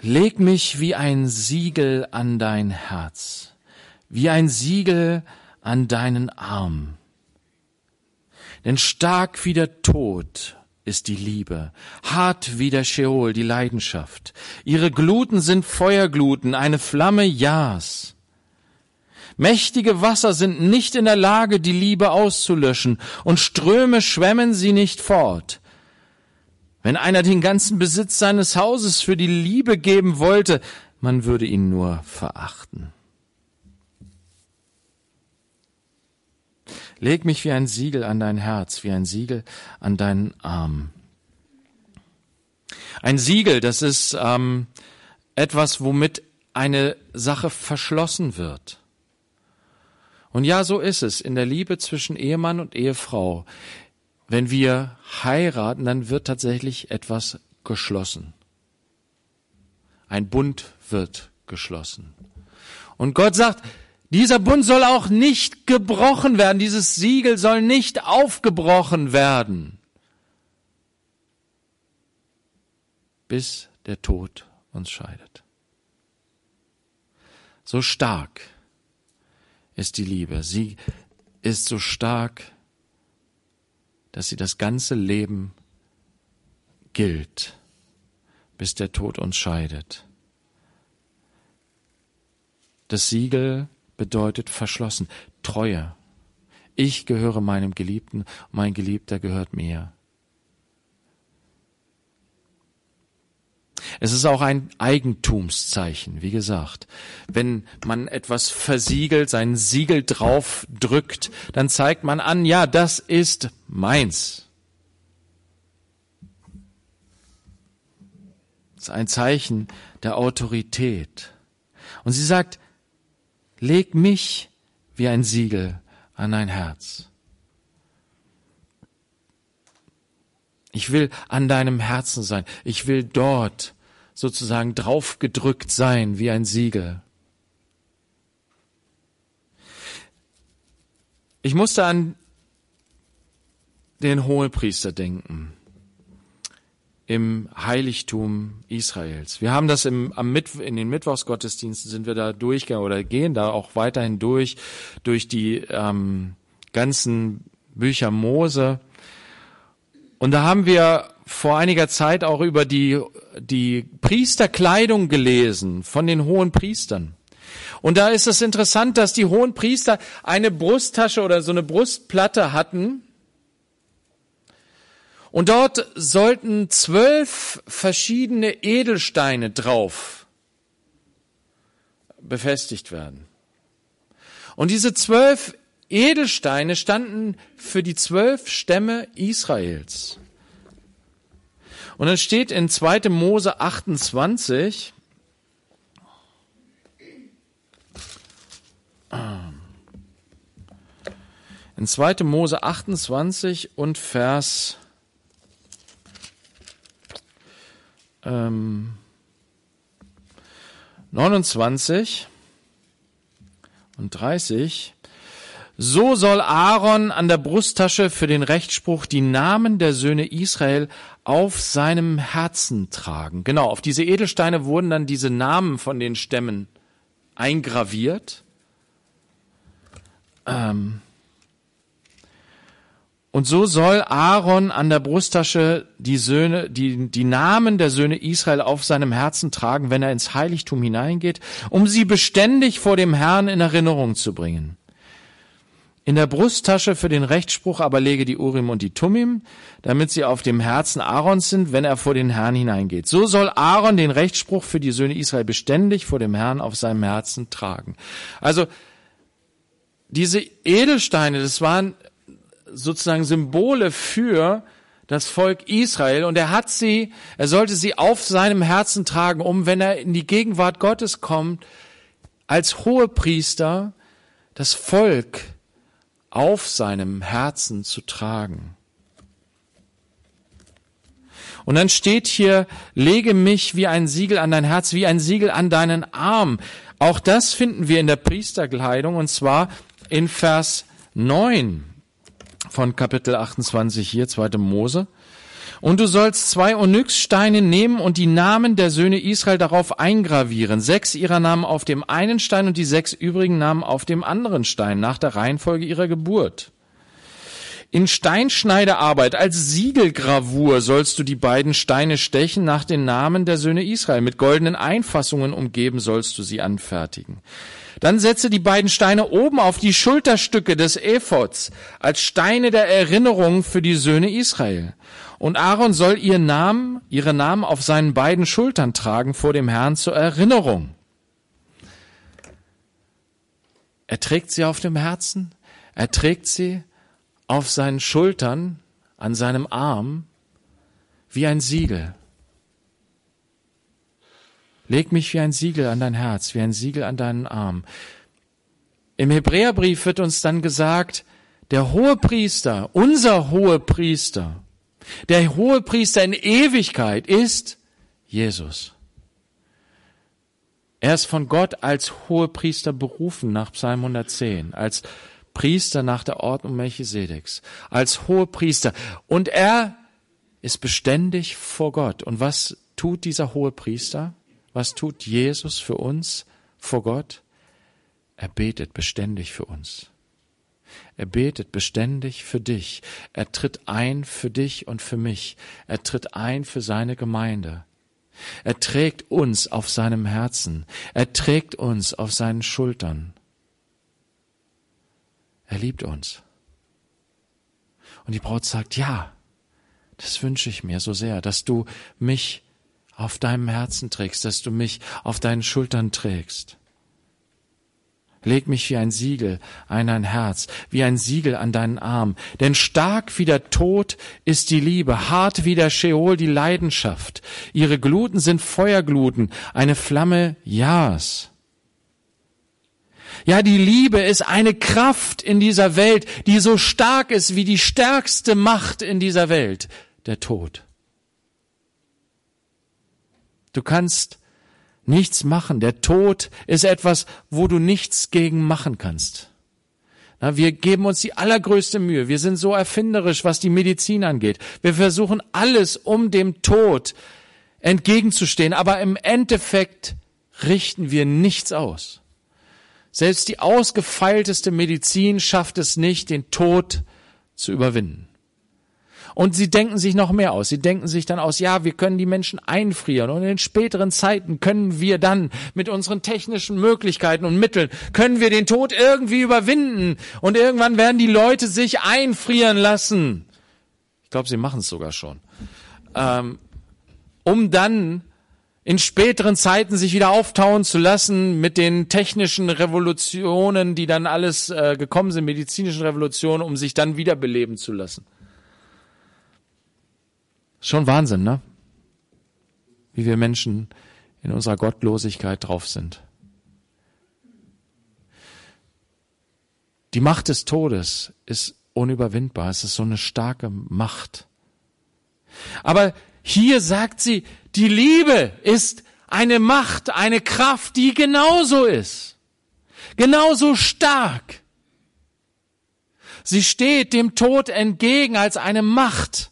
Leg mich wie ein Siegel an dein Herz, wie ein Siegel an deinen Arm. Denn stark wie der Tod ist die Liebe, hart wie der Scheol die Leidenschaft. Ihre Gluten sind Feuergluten, eine Flamme Jas. Mächtige Wasser sind nicht in der Lage, die Liebe auszulöschen, und Ströme schwemmen sie nicht fort. Wenn einer den ganzen Besitz seines Hauses für die Liebe geben wollte, man würde ihn nur verachten. Leg mich wie ein Siegel an dein Herz, wie ein Siegel an deinen Arm. Ein Siegel, das ist ähm, etwas, womit eine Sache verschlossen wird. Und ja, so ist es in der Liebe zwischen Ehemann und Ehefrau. Wenn wir heiraten, dann wird tatsächlich etwas geschlossen. Ein Bund wird geschlossen. Und Gott sagt, dieser Bund soll auch nicht gebrochen werden, dieses Siegel soll nicht aufgebrochen werden, bis der Tod uns scheidet. So stark ist die Liebe. Sie ist so stark, dass sie das ganze Leben gilt, bis der Tod uns scheidet. Das Siegel bedeutet verschlossen, Treue. Ich gehöre meinem Geliebten, mein Geliebter gehört mir. Es ist auch ein Eigentumszeichen, wie gesagt. Wenn man etwas versiegelt, sein Siegel drauf drückt, dann zeigt man an, ja, das ist meins. Das ist ein Zeichen der Autorität. Und sie sagt, leg mich wie ein Siegel an dein Herz. Ich will an deinem Herzen sein. Ich will dort sozusagen draufgedrückt sein wie ein Siegel. Ich musste an den Hohepriester denken im Heiligtum Israels. Wir haben das im, am Mittw in den Mittwochsgottesdiensten sind wir da durchgegangen oder gehen da auch weiterhin durch, durch die ähm, ganzen Bücher Mose. Und da haben wir vor einiger Zeit auch über die, die Priesterkleidung gelesen von den hohen Priestern. Und da ist es interessant, dass die hohen Priester eine Brusttasche oder so eine Brustplatte hatten. Und dort sollten zwölf verschiedene Edelsteine drauf befestigt werden. Und diese zwölf Edelsteine standen für die zwölf Stämme Israels. Und dann steht in 2. Mose 28, in 2. Mose 28 und Vers ähm, 29 und 30, so soll Aaron an der Brusttasche für den Rechtsspruch die Namen der Söhne Israel auf seinem Herzen tragen. Genau, auf diese Edelsteine wurden dann diese Namen von den Stämmen eingraviert. Ähm und so soll Aaron an der Brusttasche die Söhne, die, die Namen der Söhne Israel auf seinem Herzen tragen, wenn er ins Heiligtum hineingeht, um sie beständig vor dem Herrn in Erinnerung zu bringen. In der Brusttasche für den Rechtsspruch aber lege die Urim und die Tumim, damit sie auf dem Herzen Aarons sind, wenn er vor den Herrn hineingeht. So soll Aaron den Rechtsspruch für die Söhne Israel beständig vor dem Herrn auf seinem Herzen tragen. Also diese Edelsteine, das waren sozusagen Symbole für das Volk Israel und er hat sie, er sollte sie auf seinem Herzen tragen, um, wenn er in die Gegenwart Gottes kommt, als Hohepriester das Volk auf seinem Herzen zu tragen. Und dann steht hier, lege mich wie ein Siegel an dein Herz, wie ein Siegel an deinen Arm. Auch das finden wir in der Priesterkleidung und zwar in Vers 9 von Kapitel 28 hier, 2. Mose. Und du sollst zwei Onyxsteine nehmen und die Namen der Söhne Israel darauf eingravieren. Sechs ihrer Namen auf dem einen Stein und die sechs übrigen Namen auf dem anderen Stein, nach der Reihenfolge ihrer Geburt. In Steinschneidearbeit als Siegelgravur sollst du die beiden Steine stechen nach den Namen der Söhne Israel. Mit goldenen Einfassungen umgeben sollst du sie anfertigen. Dann setze die beiden Steine oben auf die Schulterstücke des Ephods als Steine der Erinnerung für die Söhne Israel. Und Aaron soll ihr Namen, ihre Namen auf seinen beiden Schultern tragen vor dem Herrn zur Erinnerung. Er trägt sie auf dem Herzen, er trägt sie auf seinen Schultern, an seinem Arm, wie ein Siegel. Leg mich wie ein Siegel an dein Herz, wie ein Siegel an deinen Arm. Im Hebräerbrief wird uns dann gesagt, der hohe Priester, unser hohe Priester, der hohe Priester in Ewigkeit ist Jesus. Er ist von Gott als hohe Priester berufen nach Psalm 110, als Priester nach der Ordnung Melchisedeks, als hohe Priester. Und er ist beständig vor Gott. Und was tut dieser hohe Priester? Was tut Jesus für uns vor Gott? Er betet beständig für uns. Er betet beständig für dich. Er tritt ein für dich und für mich. Er tritt ein für seine Gemeinde. Er trägt uns auf seinem Herzen. Er trägt uns auf seinen Schultern. Er liebt uns. Und die Braut sagt, ja, das wünsche ich mir so sehr, dass du mich auf deinem Herzen trägst, dass du mich auf deinen Schultern trägst. Leg mich wie ein Siegel an dein Herz, wie ein Siegel an deinen Arm. Denn stark wie der Tod ist die Liebe, hart wie der Scheol die Leidenschaft. Ihre Gluten sind Feuergluten, eine Flamme Jahres. Ja, die Liebe ist eine Kraft in dieser Welt, die so stark ist wie die stärkste Macht in dieser Welt, der Tod. Du kannst nichts machen. Der Tod ist etwas, wo du nichts gegen machen kannst. Na, wir geben uns die allergrößte Mühe. Wir sind so erfinderisch, was die Medizin angeht. Wir versuchen alles, um dem Tod entgegenzustehen. Aber im Endeffekt richten wir nichts aus. Selbst die ausgefeilteste Medizin schafft es nicht, den Tod zu überwinden. Und sie denken sich noch mehr aus. Sie denken sich dann aus, ja, wir können die Menschen einfrieren und in späteren Zeiten können wir dann mit unseren technischen Möglichkeiten und Mitteln, können wir den Tod irgendwie überwinden und irgendwann werden die Leute sich einfrieren lassen. Ich glaube, sie machen es sogar schon. Ähm, um dann in späteren Zeiten sich wieder auftauen zu lassen mit den technischen Revolutionen, die dann alles äh, gekommen sind, medizinischen Revolutionen, um sich dann wiederbeleben zu lassen. Schon Wahnsinn, ne? Wie wir Menschen in unserer Gottlosigkeit drauf sind. Die Macht des Todes ist unüberwindbar. Es ist so eine starke Macht. Aber hier sagt sie, die Liebe ist eine Macht, eine Kraft, die genauso ist. Genauso stark. Sie steht dem Tod entgegen als eine Macht.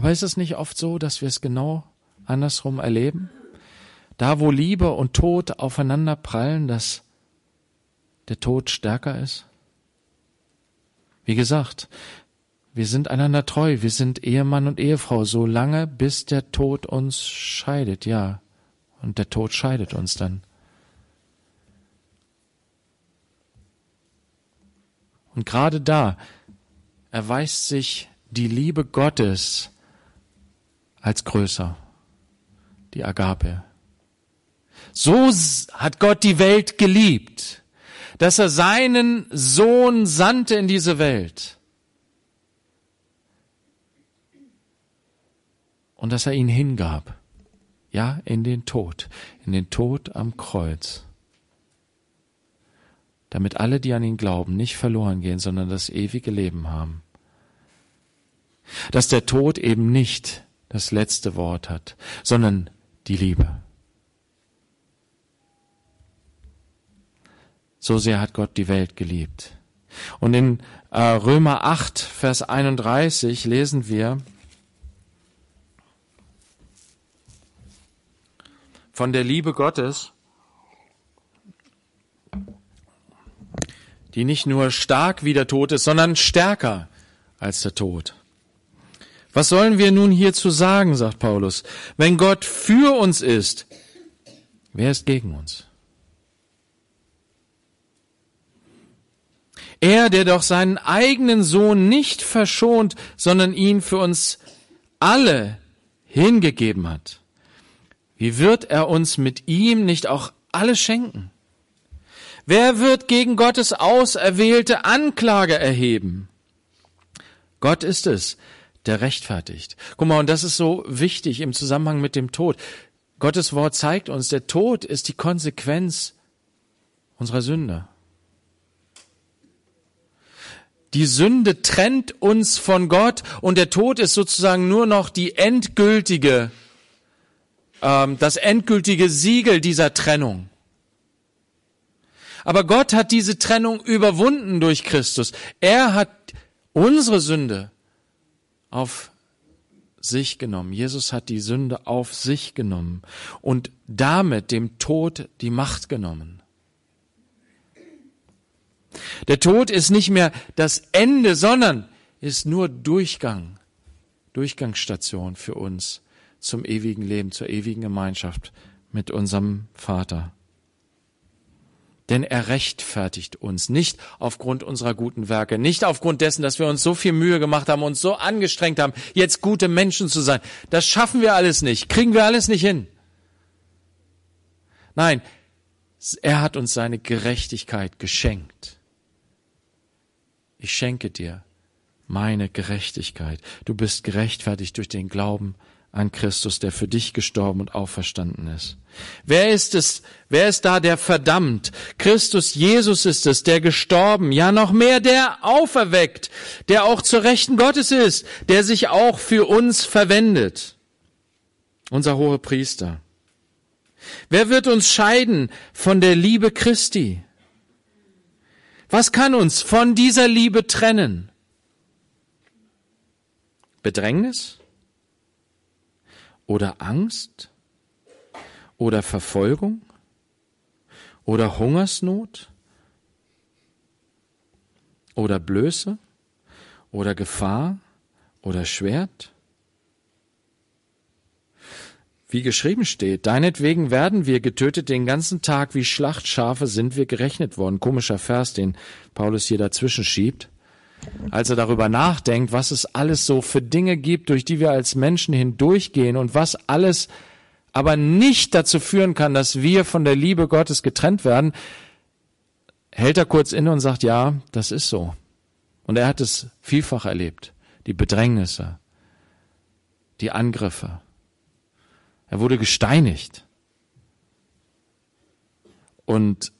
Aber ist es nicht oft so, dass wir es genau andersrum erleben? Da, wo Liebe und Tod aufeinander prallen, dass der Tod stärker ist? Wie gesagt, wir sind einander treu, wir sind Ehemann und Ehefrau, so lange bis der Tod uns scheidet, ja. Und der Tod scheidet uns dann. Und gerade da erweist sich die Liebe Gottes als größer, die Agape. So hat Gott die Welt geliebt, dass er seinen Sohn sandte in diese Welt. Und dass er ihn hingab. Ja, in den Tod, in den Tod am Kreuz. Damit alle, die an ihn glauben, nicht verloren gehen, sondern das ewige Leben haben. Dass der Tod eben nicht das letzte Wort hat, sondern die Liebe. So sehr hat Gott die Welt geliebt. Und in äh, Römer 8, Vers 31 lesen wir von der Liebe Gottes, die nicht nur stark wie der Tod ist, sondern stärker als der Tod. Was sollen wir nun hierzu sagen, sagt Paulus? Wenn Gott für uns ist, wer ist gegen uns? Er, der doch seinen eigenen Sohn nicht verschont, sondern ihn für uns alle hingegeben hat. Wie wird er uns mit ihm nicht auch alles schenken? Wer wird gegen Gottes auserwählte Anklage erheben? Gott ist es, der rechtfertigt. Guck mal, und das ist so wichtig im Zusammenhang mit dem Tod. Gottes Wort zeigt uns, der Tod ist die Konsequenz unserer Sünde. Die Sünde trennt uns von Gott und der Tod ist sozusagen nur noch die endgültige, ähm, das endgültige Siegel dieser Trennung. Aber Gott hat diese Trennung überwunden durch Christus. Er hat unsere Sünde auf sich genommen. Jesus hat die Sünde auf sich genommen und damit dem Tod die Macht genommen. Der Tod ist nicht mehr das Ende, sondern ist nur Durchgang, Durchgangsstation für uns zum ewigen Leben, zur ewigen Gemeinschaft mit unserem Vater. Denn er rechtfertigt uns nicht aufgrund unserer guten Werke, nicht aufgrund dessen, dass wir uns so viel Mühe gemacht haben, uns so angestrengt haben, jetzt gute Menschen zu sein. Das schaffen wir alles nicht, kriegen wir alles nicht hin. Nein, er hat uns seine Gerechtigkeit geschenkt. Ich schenke dir meine Gerechtigkeit. Du bist gerechtfertigt durch den Glauben an Christus, der für dich gestorben und auferstanden ist. Wer ist es, wer ist da, der verdammt? Christus Jesus ist es, der gestorben, ja noch mehr, der auferweckt, der auch zur Rechten Gottes ist, der sich auch für uns verwendet. Unser hohe Priester. Wer wird uns scheiden von der Liebe Christi? Was kann uns von dieser Liebe trennen? Bedrängnis? Oder Angst? Oder Verfolgung? Oder Hungersnot? Oder Blöße? Oder Gefahr? Oder Schwert? Wie geschrieben steht, deinetwegen werden wir getötet den ganzen Tag, wie Schlachtschafe sind wir gerechnet worden. Komischer Vers, den Paulus hier dazwischen schiebt als er darüber nachdenkt, was es alles so für Dinge gibt, durch die wir als Menschen hindurchgehen und was alles aber nicht dazu führen kann, dass wir von der Liebe Gottes getrennt werden, hält er kurz inne und sagt, ja, das ist so. Und er hat es vielfach erlebt. Die Bedrängnisse, die Angriffe. Er wurde gesteinigt. Und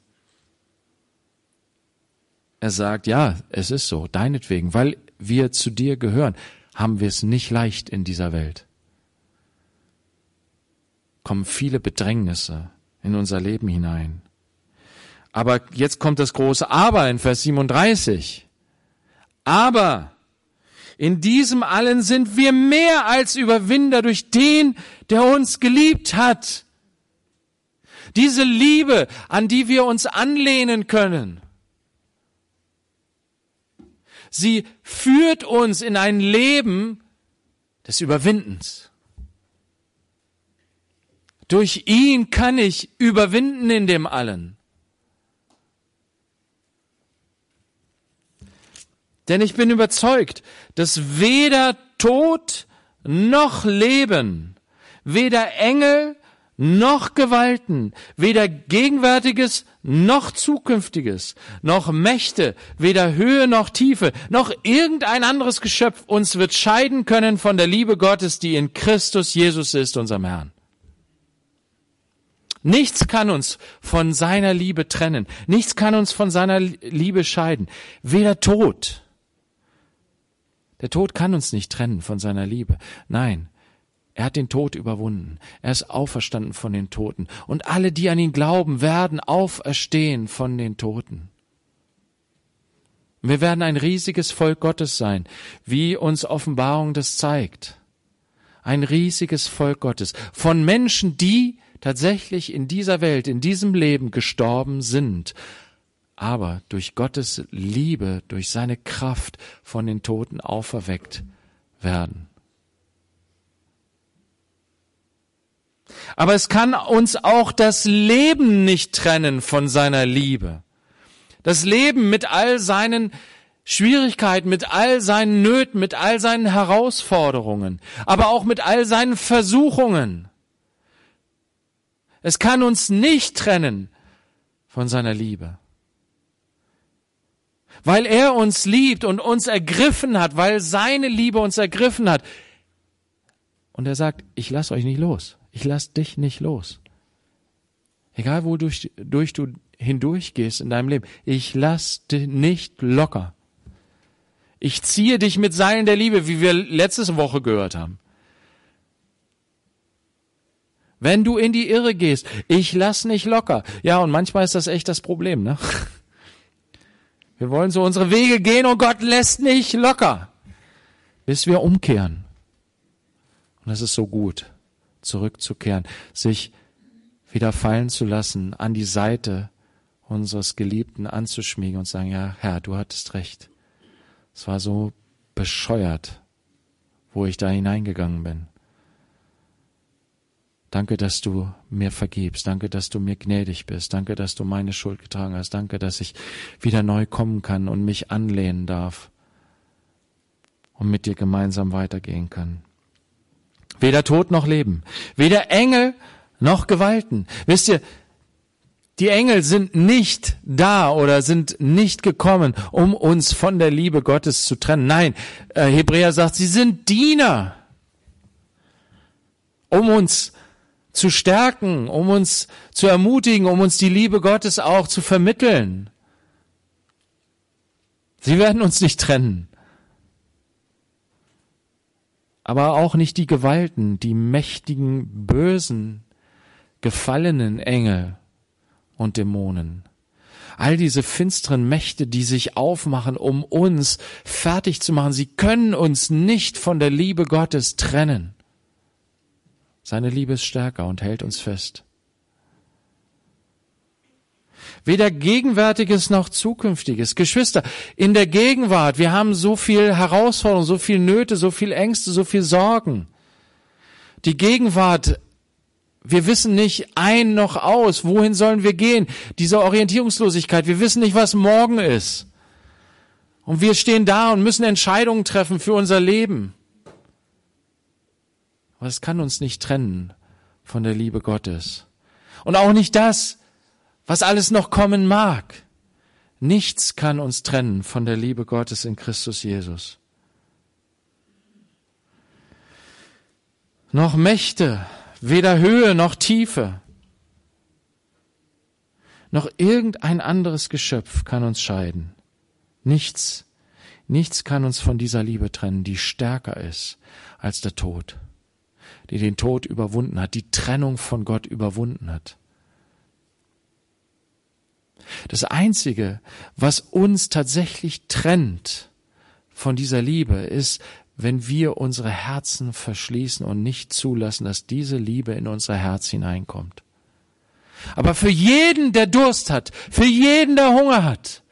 er sagt, ja, es ist so, deinetwegen, weil wir zu dir gehören, haben wir es nicht leicht in dieser Welt. Kommen viele Bedrängnisse in unser Leben hinein. Aber jetzt kommt das große Aber in Vers 37. Aber in diesem allen sind wir mehr als Überwinder durch den, der uns geliebt hat. Diese Liebe, an die wir uns anlehnen können. Sie führt uns in ein Leben des Überwindens. Durch ihn kann ich überwinden in dem allen. Denn ich bin überzeugt, dass weder Tod noch Leben, weder Engel noch Gewalten, weder Gegenwärtiges noch Zukünftiges, noch Mächte, weder Höhe noch Tiefe, noch irgendein anderes Geschöpf uns wird scheiden können von der Liebe Gottes, die in Christus Jesus ist, unserem Herrn. Nichts kann uns von seiner Liebe trennen. Nichts kann uns von seiner Liebe scheiden. Weder Tod. Der Tod kann uns nicht trennen von seiner Liebe. Nein, er hat den Tod überwunden. Er ist auferstanden von den Toten. Und alle, die an ihn glauben, werden auferstehen von den Toten. Wir werden ein riesiges Volk Gottes sein, wie uns Offenbarung das zeigt. Ein riesiges Volk Gottes von Menschen, die tatsächlich in dieser Welt, in diesem Leben gestorben sind, aber durch Gottes Liebe, durch seine Kraft von den Toten auferweckt werden. Aber es kann uns auch das Leben nicht trennen von seiner Liebe. Das Leben mit all seinen Schwierigkeiten, mit all seinen Nöten, mit all seinen Herausforderungen, aber auch mit all seinen Versuchungen. Es kann uns nicht trennen von seiner Liebe. Weil er uns liebt und uns ergriffen hat, weil seine Liebe uns ergriffen hat. Und er sagt, ich lass euch nicht los. Ich lass dich nicht los. Egal wo durch, durch du hindurchgehst in deinem Leben, ich lass dich nicht locker. Ich ziehe dich mit Seilen der Liebe, wie wir letzte Woche gehört haben. Wenn du in die Irre gehst, ich lass nicht locker. Ja, und manchmal ist das echt das Problem, ne? Wir wollen so unsere Wege gehen und Gott lässt nicht locker, bis wir umkehren. Und das ist so gut, zurückzukehren, sich wieder fallen zu lassen, an die Seite unseres Geliebten anzuschmiegen und sagen, ja, Herr, du hattest recht. Es war so bescheuert, wo ich da hineingegangen bin. Danke, dass du mir vergibst. Danke, dass du mir gnädig bist. Danke, dass du meine Schuld getragen hast. Danke, dass ich wieder neu kommen kann und mich anlehnen darf und mit dir gemeinsam weitergehen kann. Weder Tod noch Leben, weder Engel noch Gewalten. Wisst ihr, die Engel sind nicht da oder sind nicht gekommen, um uns von der Liebe Gottes zu trennen. Nein, äh, Hebräer sagt, sie sind Diener, um uns zu stärken, um uns zu ermutigen, um uns die Liebe Gottes auch zu vermitteln. Sie werden uns nicht trennen. Aber auch nicht die Gewalten, die mächtigen, bösen, gefallenen Engel und Dämonen. All diese finsteren Mächte, die sich aufmachen, um uns fertig zu machen, sie können uns nicht von der Liebe Gottes trennen. Seine Liebe ist stärker und hält uns fest. Weder Gegenwärtiges noch Zukünftiges. Geschwister, in der Gegenwart, wir haben so viel Herausforderungen, so viel Nöte, so viel Ängste, so viel Sorgen. Die Gegenwart wir wissen nicht ein noch aus. Wohin sollen wir gehen? Diese Orientierungslosigkeit. Wir wissen nicht, was morgen ist. Und wir stehen da und müssen Entscheidungen treffen für unser Leben. Aber es kann uns nicht trennen von der Liebe Gottes. Und auch nicht das, was alles noch kommen mag. Nichts kann uns trennen von der Liebe Gottes in Christus Jesus. Noch Mächte, weder Höhe noch Tiefe, noch irgendein anderes Geschöpf kann uns scheiden. Nichts, nichts kann uns von dieser Liebe trennen, die stärker ist als der Tod, die den Tod überwunden hat, die Trennung von Gott überwunden hat. Das Einzige, was uns tatsächlich trennt von dieser Liebe, ist, wenn wir unsere Herzen verschließen und nicht zulassen, dass diese Liebe in unser Herz hineinkommt. Aber für jeden, der Durst hat, für jeden, der Hunger hat,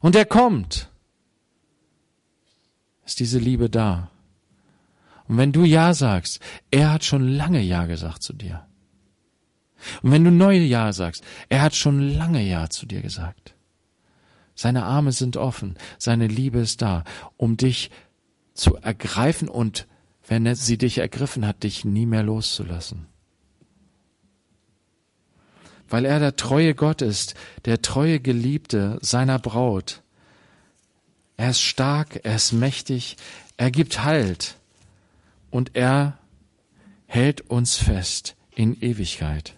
und der kommt, ist diese Liebe da. Und wenn du Ja sagst, er hat schon lange Ja gesagt zu dir. Und wenn du neu Ja sagst, er hat schon lange Ja zu dir gesagt. Seine Arme sind offen, seine Liebe ist da, um dich zu ergreifen und, wenn sie dich ergriffen hat, dich nie mehr loszulassen. Weil er der treue Gott ist, der treue Geliebte seiner Braut. Er ist stark, er ist mächtig, er gibt Halt und er hält uns fest in Ewigkeit.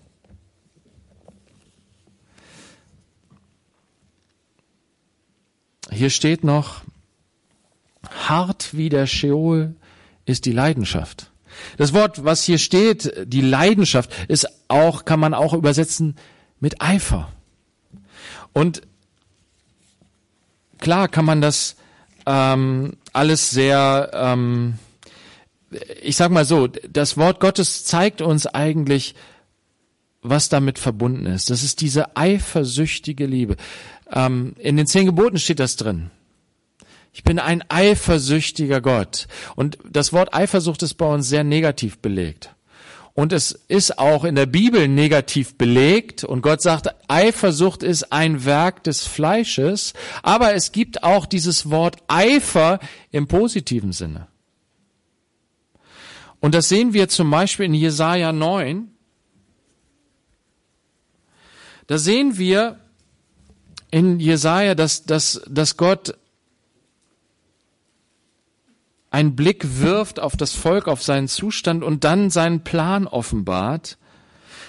Hier steht noch, Hart wie der Scheol ist die Leidenschaft. Das Wort, was hier steht, die Leidenschaft, ist auch, kann man auch übersetzen mit Eifer. Und klar kann man das ähm, alles sehr, ähm, ich sag mal so, das Wort Gottes zeigt uns eigentlich, was damit verbunden ist. Das ist diese eifersüchtige Liebe. Ähm, in den zehn Geboten steht das drin. Ich bin ein eifersüchtiger Gott. Und das Wort Eifersucht ist bei uns sehr negativ belegt. Und es ist auch in der Bibel negativ belegt. Und Gott sagt, Eifersucht ist ein Werk des Fleisches. Aber es gibt auch dieses Wort Eifer im positiven Sinne. Und das sehen wir zum Beispiel in Jesaja 9. Da sehen wir in Jesaja, dass, dass, dass Gott einen Blick wirft auf das Volk, auf seinen Zustand und dann seinen Plan offenbart.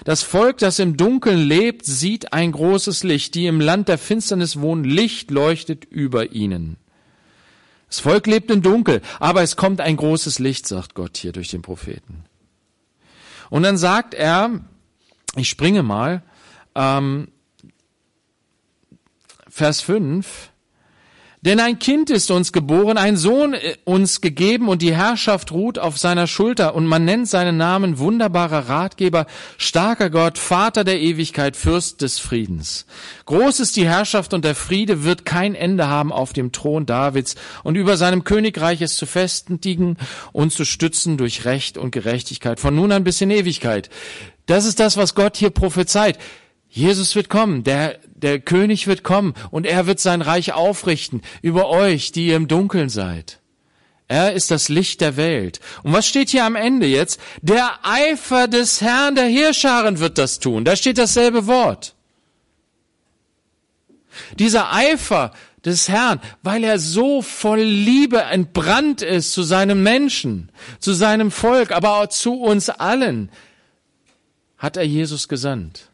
Das Volk, das im Dunkeln lebt, sieht ein großes Licht. Die im Land der Finsternis wohnen, Licht leuchtet über ihnen. Das Volk lebt im Dunkel, aber es kommt ein großes Licht, sagt Gott hier durch den Propheten. Und dann sagt er, ich springe mal, ähm, Vers 5, denn ein Kind ist uns geboren, ein Sohn äh, uns gegeben und die Herrschaft ruht auf seiner Schulter und man nennt seinen Namen wunderbarer Ratgeber, starker Gott, Vater der Ewigkeit, Fürst des Friedens. Groß ist die Herrschaft und der Friede wird kein Ende haben auf dem Thron Davids und über seinem Königreich es zu festigen und zu stützen durch Recht und Gerechtigkeit von nun an bis in Ewigkeit. Das ist das, was Gott hier prophezeit. Jesus wird kommen, der, der König wird kommen und er wird sein Reich aufrichten über euch, die ihr im Dunkeln seid. Er ist das Licht der Welt. Und was steht hier am Ende jetzt? Der Eifer des Herrn der Heerscharen wird das tun. Da steht dasselbe Wort. Dieser Eifer des Herrn, weil er so voll Liebe entbrannt ist zu seinem Menschen, zu seinem Volk, aber auch zu uns allen, hat er Jesus gesandt.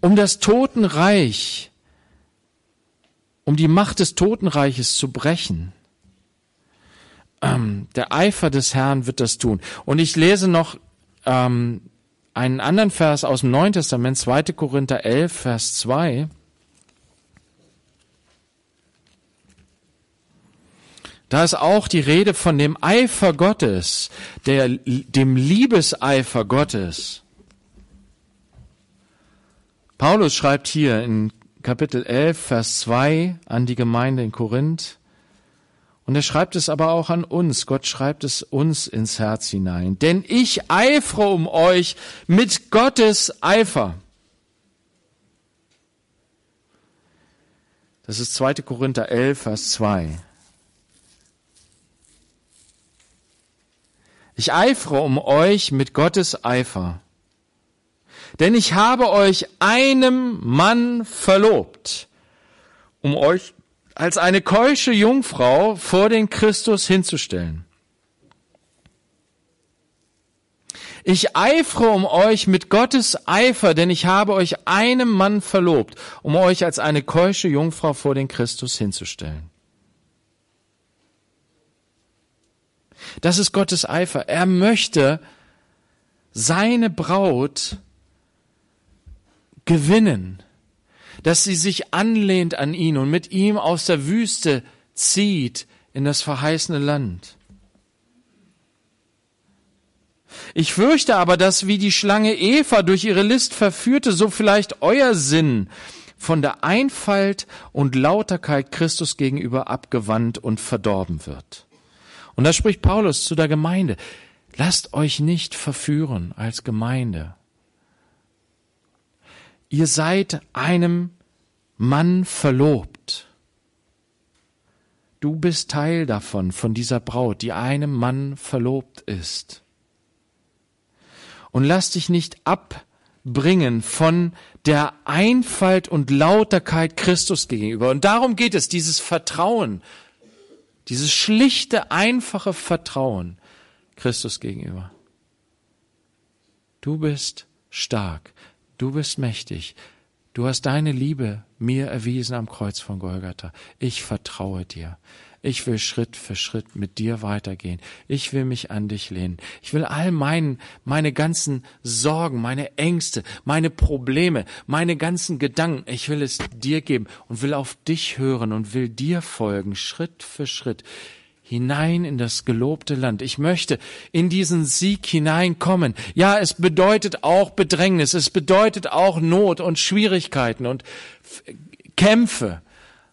Um das Totenreich, um die Macht des Totenreiches zu brechen. Ähm, der Eifer des Herrn wird das tun. Und ich lese noch ähm, einen anderen Vers aus dem Neuen Testament, 2. Korinther 11, Vers 2. Da ist auch die Rede von dem Eifer Gottes, der, dem Liebeseifer Gottes. Paulus schreibt hier in Kapitel 11, Vers 2 an die Gemeinde in Korinth. Und er schreibt es aber auch an uns. Gott schreibt es uns ins Herz hinein. Denn ich eifere um euch mit Gottes Eifer. Das ist 2. Korinther 11, Vers 2. Ich eifere um euch mit Gottes Eifer. Denn ich habe euch einem Mann verlobt, um euch als eine keusche Jungfrau vor den Christus hinzustellen. Ich eifere um euch mit Gottes Eifer, denn ich habe euch einem Mann verlobt, um euch als eine keusche Jungfrau vor den Christus hinzustellen. Das ist Gottes Eifer. Er möchte seine Braut gewinnen, dass sie sich anlehnt an ihn und mit ihm aus der Wüste zieht in das verheißene Land. Ich fürchte aber, dass wie die Schlange Eva durch ihre List verführte, so vielleicht euer Sinn von der Einfalt und Lauterkeit Christus gegenüber abgewandt und verdorben wird. Und da spricht Paulus zu der Gemeinde, lasst euch nicht verführen als Gemeinde ihr seid einem Mann verlobt. Du bist Teil davon, von dieser Braut, die einem Mann verlobt ist. Und lass dich nicht abbringen von der Einfalt und Lauterkeit Christus gegenüber. Und darum geht es, dieses Vertrauen, dieses schlichte, einfache Vertrauen Christus gegenüber. Du bist stark. Du bist mächtig. Du hast deine Liebe mir erwiesen am Kreuz von Golgatha. Ich vertraue dir. Ich will Schritt für Schritt mit dir weitergehen. Ich will mich an dich lehnen. Ich will all meinen, meine ganzen Sorgen, meine Ängste, meine Probleme, meine ganzen Gedanken, ich will es dir geben und will auf dich hören und will dir folgen, Schritt für Schritt hinein in das gelobte Land. Ich möchte in diesen Sieg hineinkommen. Ja, es bedeutet auch Bedrängnis, es bedeutet auch Not und Schwierigkeiten und Kämpfe.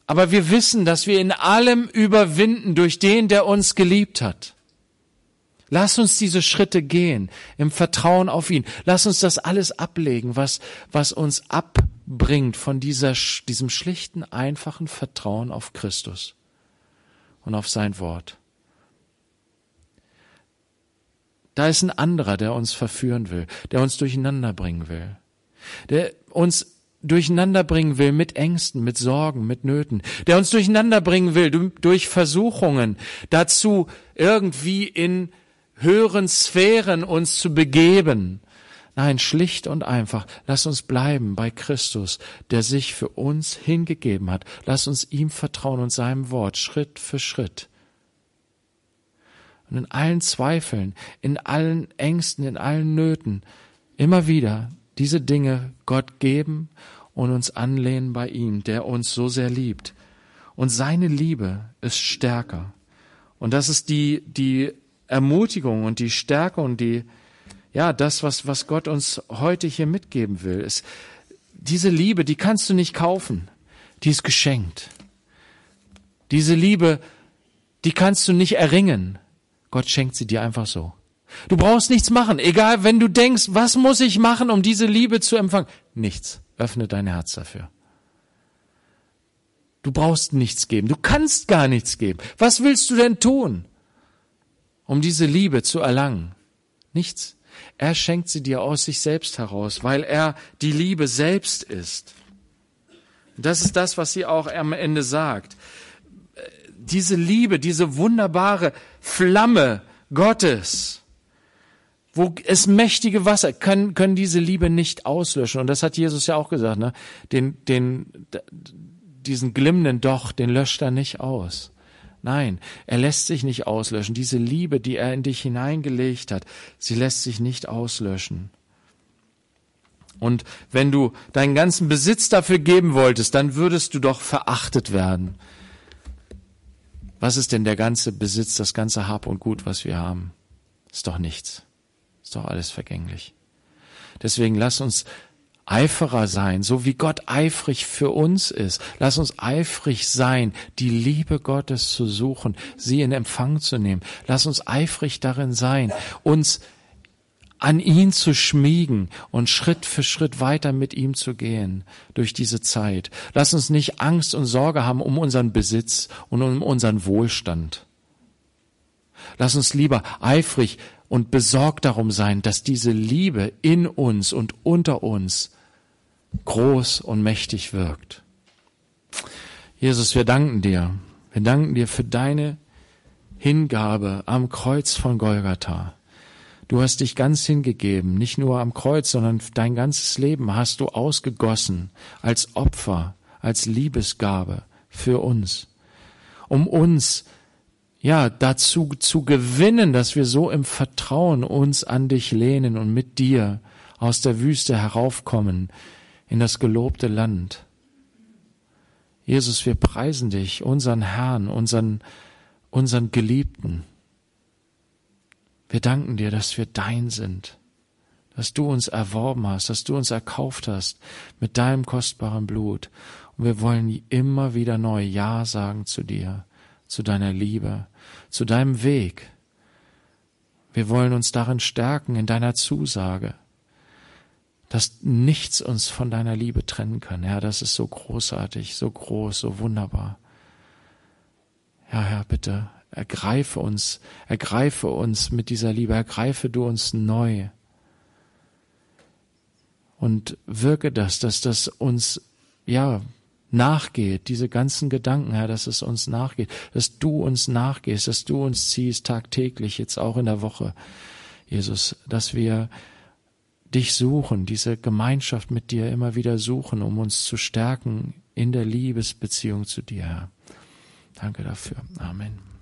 Aber wir wissen, dass wir in allem überwinden durch den, der uns geliebt hat. Lass uns diese Schritte gehen im Vertrauen auf ihn. Lass uns das alles ablegen, was, was uns abbringt von dieser, diesem schlichten, einfachen Vertrauen auf Christus und auf sein Wort. Da ist ein anderer, der uns verführen will, der uns durcheinander bringen will, der uns durcheinander bringen will mit Ängsten, mit Sorgen, mit Nöten, der uns durcheinander bringen will durch Versuchungen, dazu irgendwie in höheren Sphären uns zu begeben. Nein, schlicht und einfach, lass uns bleiben bei Christus, der sich für uns hingegeben hat. Lass uns ihm vertrauen und seinem Wort Schritt für Schritt. Und in allen Zweifeln, in allen Ängsten, in allen Nöten, immer wieder diese Dinge Gott geben und uns anlehnen bei ihm, der uns so sehr liebt. Und seine Liebe ist stärker. Und das ist die, die Ermutigung und die Stärke und die, ja, das, was, was Gott uns heute hier mitgeben will, ist, diese Liebe, die kannst du nicht kaufen. Die ist geschenkt. Diese Liebe, die kannst du nicht erringen. Gott schenkt sie dir einfach so. Du brauchst nichts machen. Egal, wenn du denkst, was muss ich machen, um diese Liebe zu empfangen? Nichts. Öffne dein Herz dafür. Du brauchst nichts geben. Du kannst gar nichts geben. Was willst du denn tun, um diese Liebe zu erlangen? Nichts. Er schenkt sie dir aus sich selbst heraus, weil er die Liebe selbst ist. Das ist das, was sie auch am Ende sagt. Diese Liebe, diese wunderbare Flamme Gottes, wo es mächtige Wasser können, können diese Liebe nicht auslöschen. Und das hat Jesus ja auch gesagt, ne? Den, den, diesen glimmenden Docht, den löscht er nicht aus. Nein, er lässt sich nicht auslöschen. Diese Liebe, die er in dich hineingelegt hat, sie lässt sich nicht auslöschen. Und wenn du deinen ganzen Besitz dafür geben wolltest, dann würdest du doch verachtet werden. Was ist denn der ganze Besitz, das ganze Hab und Gut, was wir haben? Ist doch nichts. Ist doch alles vergänglich. Deswegen lass uns Eiferer sein, so wie Gott eifrig für uns ist. Lass uns eifrig sein, die Liebe Gottes zu suchen, sie in Empfang zu nehmen. Lass uns eifrig darin sein, uns an ihn zu schmiegen und Schritt für Schritt weiter mit ihm zu gehen durch diese Zeit. Lass uns nicht Angst und Sorge haben um unseren Besitz und um unseren Wohlstand. Lass uns lieber eifrig und besorgt darum sein, dass diese Liebe in uns und unter uns groß und mächtig wirkt. Jesus, wir danken dir. Wir danken dir für deine Hingabe am Kreuz von Golgatha. Du hast dich ganz hingegeben, nicht nur am Kreuz, sondern dein ganzes Leben hast du ausgegossen als Opfer, als Liebesgabe für uns, um uns ja, dazu zu gewinnen, dass wir so im Vertrauen uns an dich lehnen und mit dir aus der Wüste heraufkommen in das gelobte Land. Jesus, wir preisen dich, unseren Herrn, unseren, unseren Geliebten. Wir danken dir, dass wir dein sind, dass du uns erworben hast, dass du uns erkauft hast mit deinem kostbaren Blut. Und wir wollen immer wieder neu Ja sagen zu dir zu deiner Liebe, zu deinem Weg. Wir wollen uns darin stärken, in deiner Zusage, dass nichts uns von deiner Liebe trennen kann. Herr, das ist so großartig, so groß, so wunderbar. Ja, Herr, bitte, ergreife uns, ergreife uns mit dieser Liebe, ergreife du uns neu. Und wirke das, dass das uns, ja, nachgeht, diese ganzen Gedanken, Herr, dass es uns nachgeht, dass du uns nachgehst, dass du uns ziehst tagtäglich, jetzt auch in der Woche, Jesus, dass wir dich suchen, diese Gemeinschaft mit dir immer wieder suchen, um uns zu stärken in der Liebesbeziehung zu dir, Herr. Danke dafür. Amen.